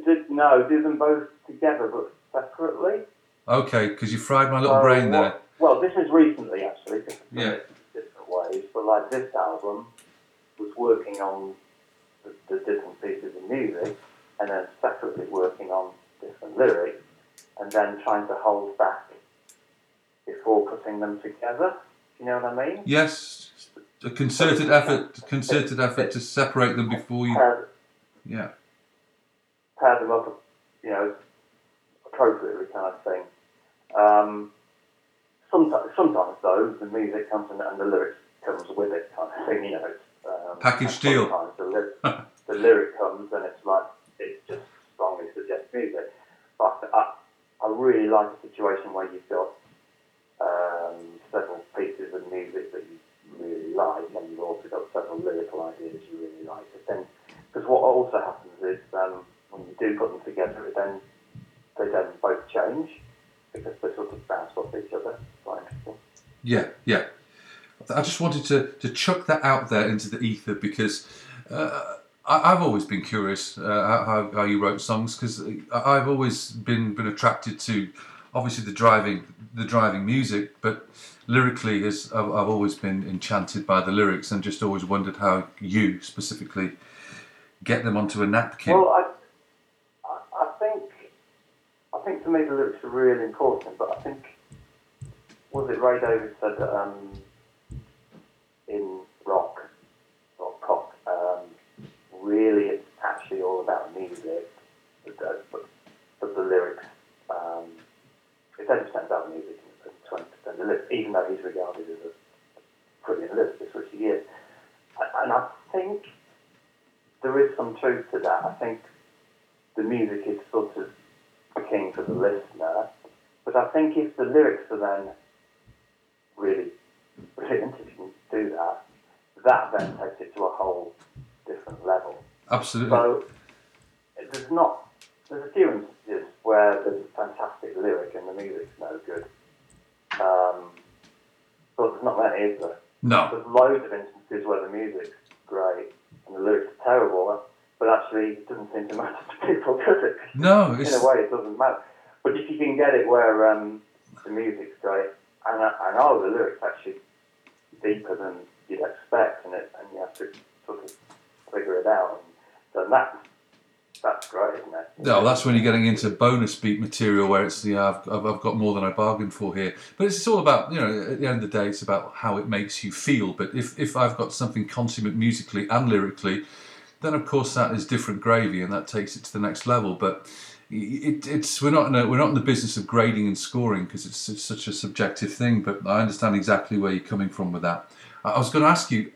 Do- No, do them both together but separately. Okay, because you fried my little So brain there. what- Well, this is recently actually, because I've done Yeah. different ways. But like this album was working on the, the different pieces of music, and then separately working on different lyrics, and then trying to hold back before putting them together. You know what I mean? Yes, a concerted effort, concerted effort to separate them before you. Pair, Yeah. pair them up, you know, appropriately, kind of thing. Um, sometimes, sometimes though, the music comes in and the lyrics comes with it, kind of thing. You know, um, Package deal. The, lyric, the lyric comes and it's like it just strongly suggests music. But I, I really like a situation where you've got um, several pieces of music that you really like, and you've also got several lyrical ideas you really like. But then, because what also happens is um, when you do put them together, then they don't both change because they sort of bounce off each other. Quite interesting. Yeah, yeah. I just wanted to, to chuck that out there into the ether because uh, I, I've always been curious uh, how, how you wrote songs because I've always been been attracted to obviously the driving the driving music, but lyrically is I've, I've always been enchanted by the lyrics and just always wondered how you specifically get them onto a napkin. Well, I, I, I think, I think for me the lyrics are really important, but I think, was it Ray Davies said that um, in rock or pop, um, really it's actually all about music, but, the- but, but the lyrics, um, it's 80% about music and 20% the lyrics, even though he's regarded as a brilliant lyricist, which he is. And I think there is some truth to that. I think the music is sort of king for the listener, but I think if the lyrics are then really brilliant, if you can do that, that then takes it to a whole different level. Absolutely. So there's not there's a few instances where there's a fantastic lyric and the music's no good. Um, but there's not many, is there? No. There's loads of instances where the music's great and the lyrics are terrible, but actually it doesn't seem to matter to people, does it? No, In a way, it doesn't matter. But if you can get it where um, the music's great and and oh, the lyrics actually deeper than you'd expect, and it and you have to sort of figure it out, then that that's great, isn't it? No, that's when you're getting into bonus beat material where it's yeah, I've, I've, I've got more than I bargained for here. But it's all about you know at the end of the day, it's about how it makes you feel. But if if I've got something consummate musically and lyrically, then of course that is different gravy, and that takes it to the next level. But it, it's we're not in a, we're not in the business of grading and scoring because it's, it's such a subjective thing. But I understand exactly where you're coming from with that. I was going to ask you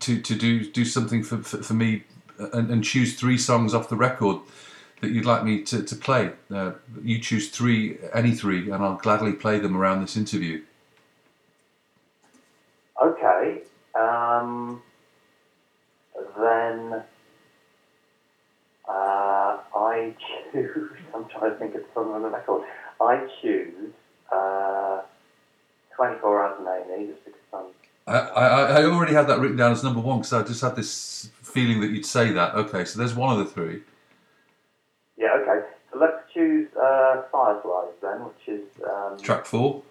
to, to do do something for, for, for me and, and choose three songs off the record that you'd like me to, to play. Uh, you choose three, any three, and I'll gladly play them around this interview. Okay. Um, then uh, I choose. I'm trying to think of the song on the record. I choose uh, 24 Hours in A&E just because I'm. I, I, I already had that written down as number one because I just had this feeling that you'd say that. Okay, so there's one of the three. Yeah, okay. So let's choose uh, Fireflies then, which is um, Track four.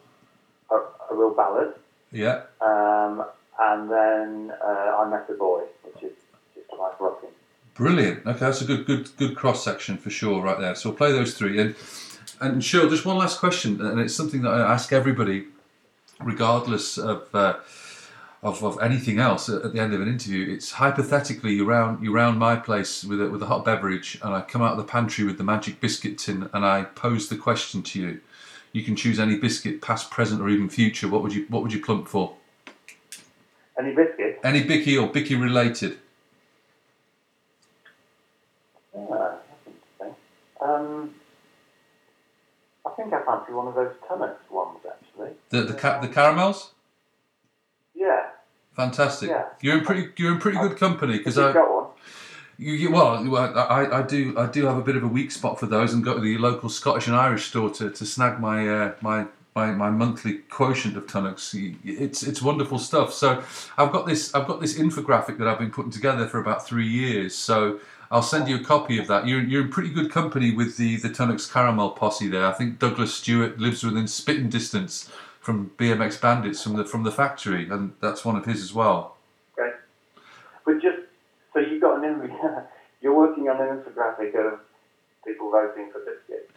a, a real ballad. Yeah. Um, and then uh, I Met a Boy, which is just like rocking. Brilliant. Okay, that's a good, good, good cross section for sure, right there. So we'll play those three. And and sure, just one last question, and it's something that I ask everybody, regardless of uh, of, of anything else at at the end of an interview. It's hypothetically you round you round my place with a, with a hot beverage, and I come out of the pantry with the magic biscuit tin, and I pose the question to you. You can choose any biscuit, past, present, or even future. What would you What would you plump for? Any biscuit. Any Bicky or Bicky related? Yeah, that's interesting. Um, I think I fancy one of those Tunnocks ones, actually. The the ca- the caramels. Yeah. Fantastic. Yeah. You're in pretty you're in pretty good company because I. got one. You, you, well, I, I do I do have a bit of a weak spot for those, and go to the local Scottish and Irish store to, to snag my uh, my. My, my monthly quotient of Tunnocks, it's it's wonderful stuff. So I've got this I've got this infographic that I've been putting together for about three years. So I'll send you a copy of that. You're, you're in pretty good company with the the Tunnocks Caramel posse there. I think Duglas Stewart lives within spitting distance from BMX Bandits from the from the factory, and that's one of his as well. Okay. But just so you've got an you're working on an infographic of people voting for biscuits.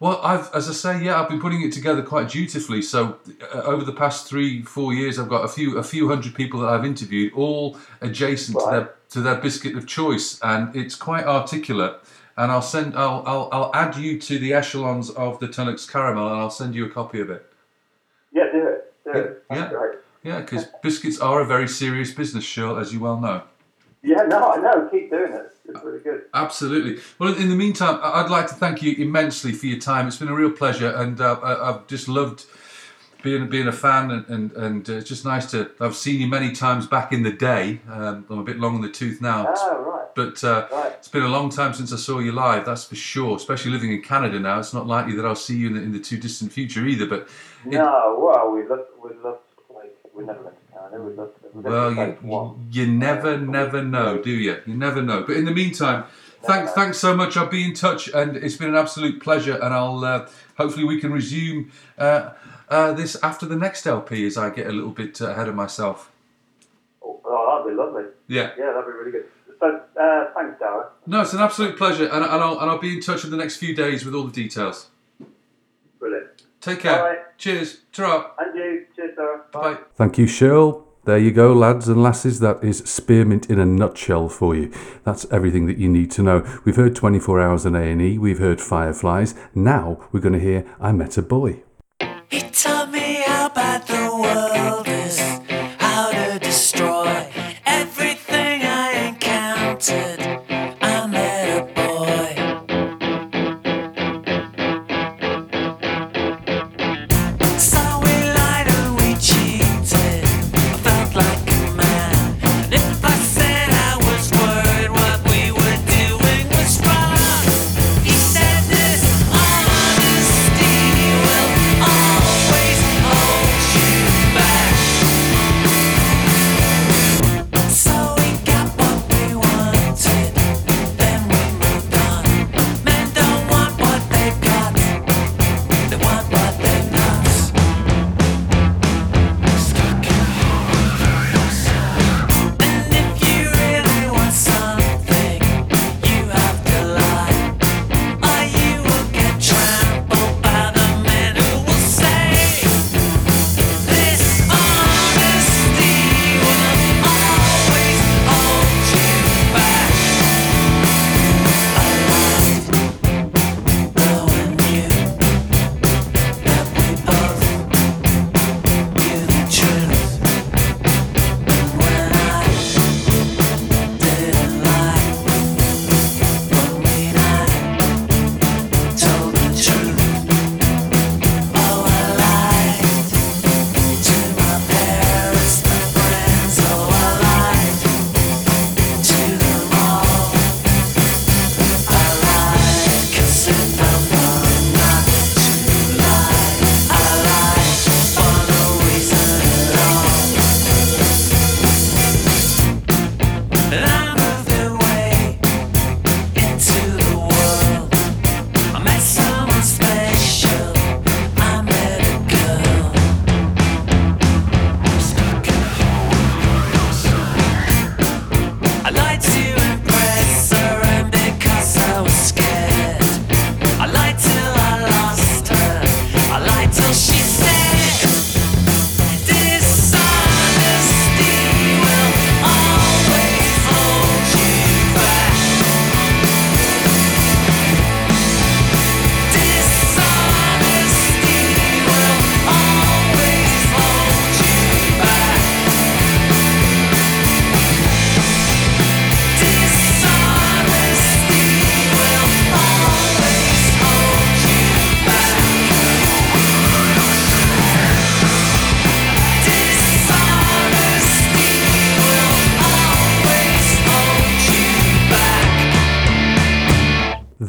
Well, I've, as I say, yeah, I've been putting it together quite dutifully. So uh, over the past three, four years, I've got a few, a few hundred people that I've interviewed, all adjacent to their to their biscuit of choice, and it's quite articulate. And I'll send, I'll, I'll, I'll add you to the echelons of the Tunnocks caramel, and I'll send you a copy of it. Yeah, do it. Do it. That's Yeah. great. Yeah, because biscuits are a very serious business, Shirl, as you well know. Yeah, no, I know. Keep doing it. It's really good. Absolutely. Well, in the meantime, I'd like to thank you immensely for your time. It's been a real pleasure, and uh, I've just loved being being a fan, and and, and uh, it's just nice to. I've seen you many times back in the day. Um, I'm a bit long in the tooth now. Oh, right. But uh, it's been a long time since I saw you live, that's for sure. Especially living in Canada now, it's not likely that I'll see you in the, in the too distant future either. But it- No, well, we'd love, we'd love play. We never been to Canada. We'd love to. We'd Well, you, one. you never, never know, do you? You never know. But in the meantime, thanks, thanks so much. I'll be in touch, and it's been an absolute pleasure. And I'll uh, hopefully we can resume uh, uh, this after the next LP as I get a little bit uh, ahead of myself. Oh, that'd be lovely. Yeah. Yeah, that'd be really good. So, uh, thanks, Darren. No, it's an absolute pleasure, and, and I'll and I'll be in touch in the next few days with all the details. Brilliant. Take care. All right. Cheers. ta And you. Cheers, Darren. Bye. Thank you, Cheryl. There you go, lads and lasses. That is spearmint in a nutshell for you. That's everything that you need to know. We've heard 24 Hours on A&E. We've heard Fireflies. Now we're going to hear I Met a Boy. He taught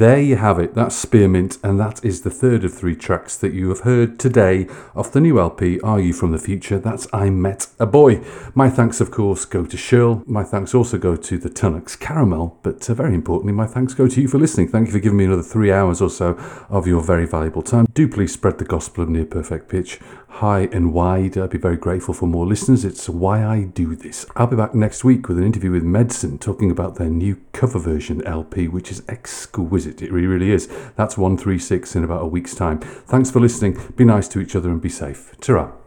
There you have it. That's Spearmint, and that is the third of three tracks that you have heard today off the new LP, Are You From the Future? That's I Met a Boy. My thanks, of course, go to Shirl. My thanks also go to the Tunnocks Caramel, but uh, very importantly, my thanks go to you for listening. Thank you for giving me another three hours or so of your very valuable time. Do please spread the gospel of near perfect pitch high and wide. I'd be very grateful for more listeners. It's why I do this. I'll be back next week with an interview with Medicine talking about their new cover version LP, which is exquisite. It really, is. That's 136 in about a week's time. Thanks for listening. Be nice to each other and be safe. ta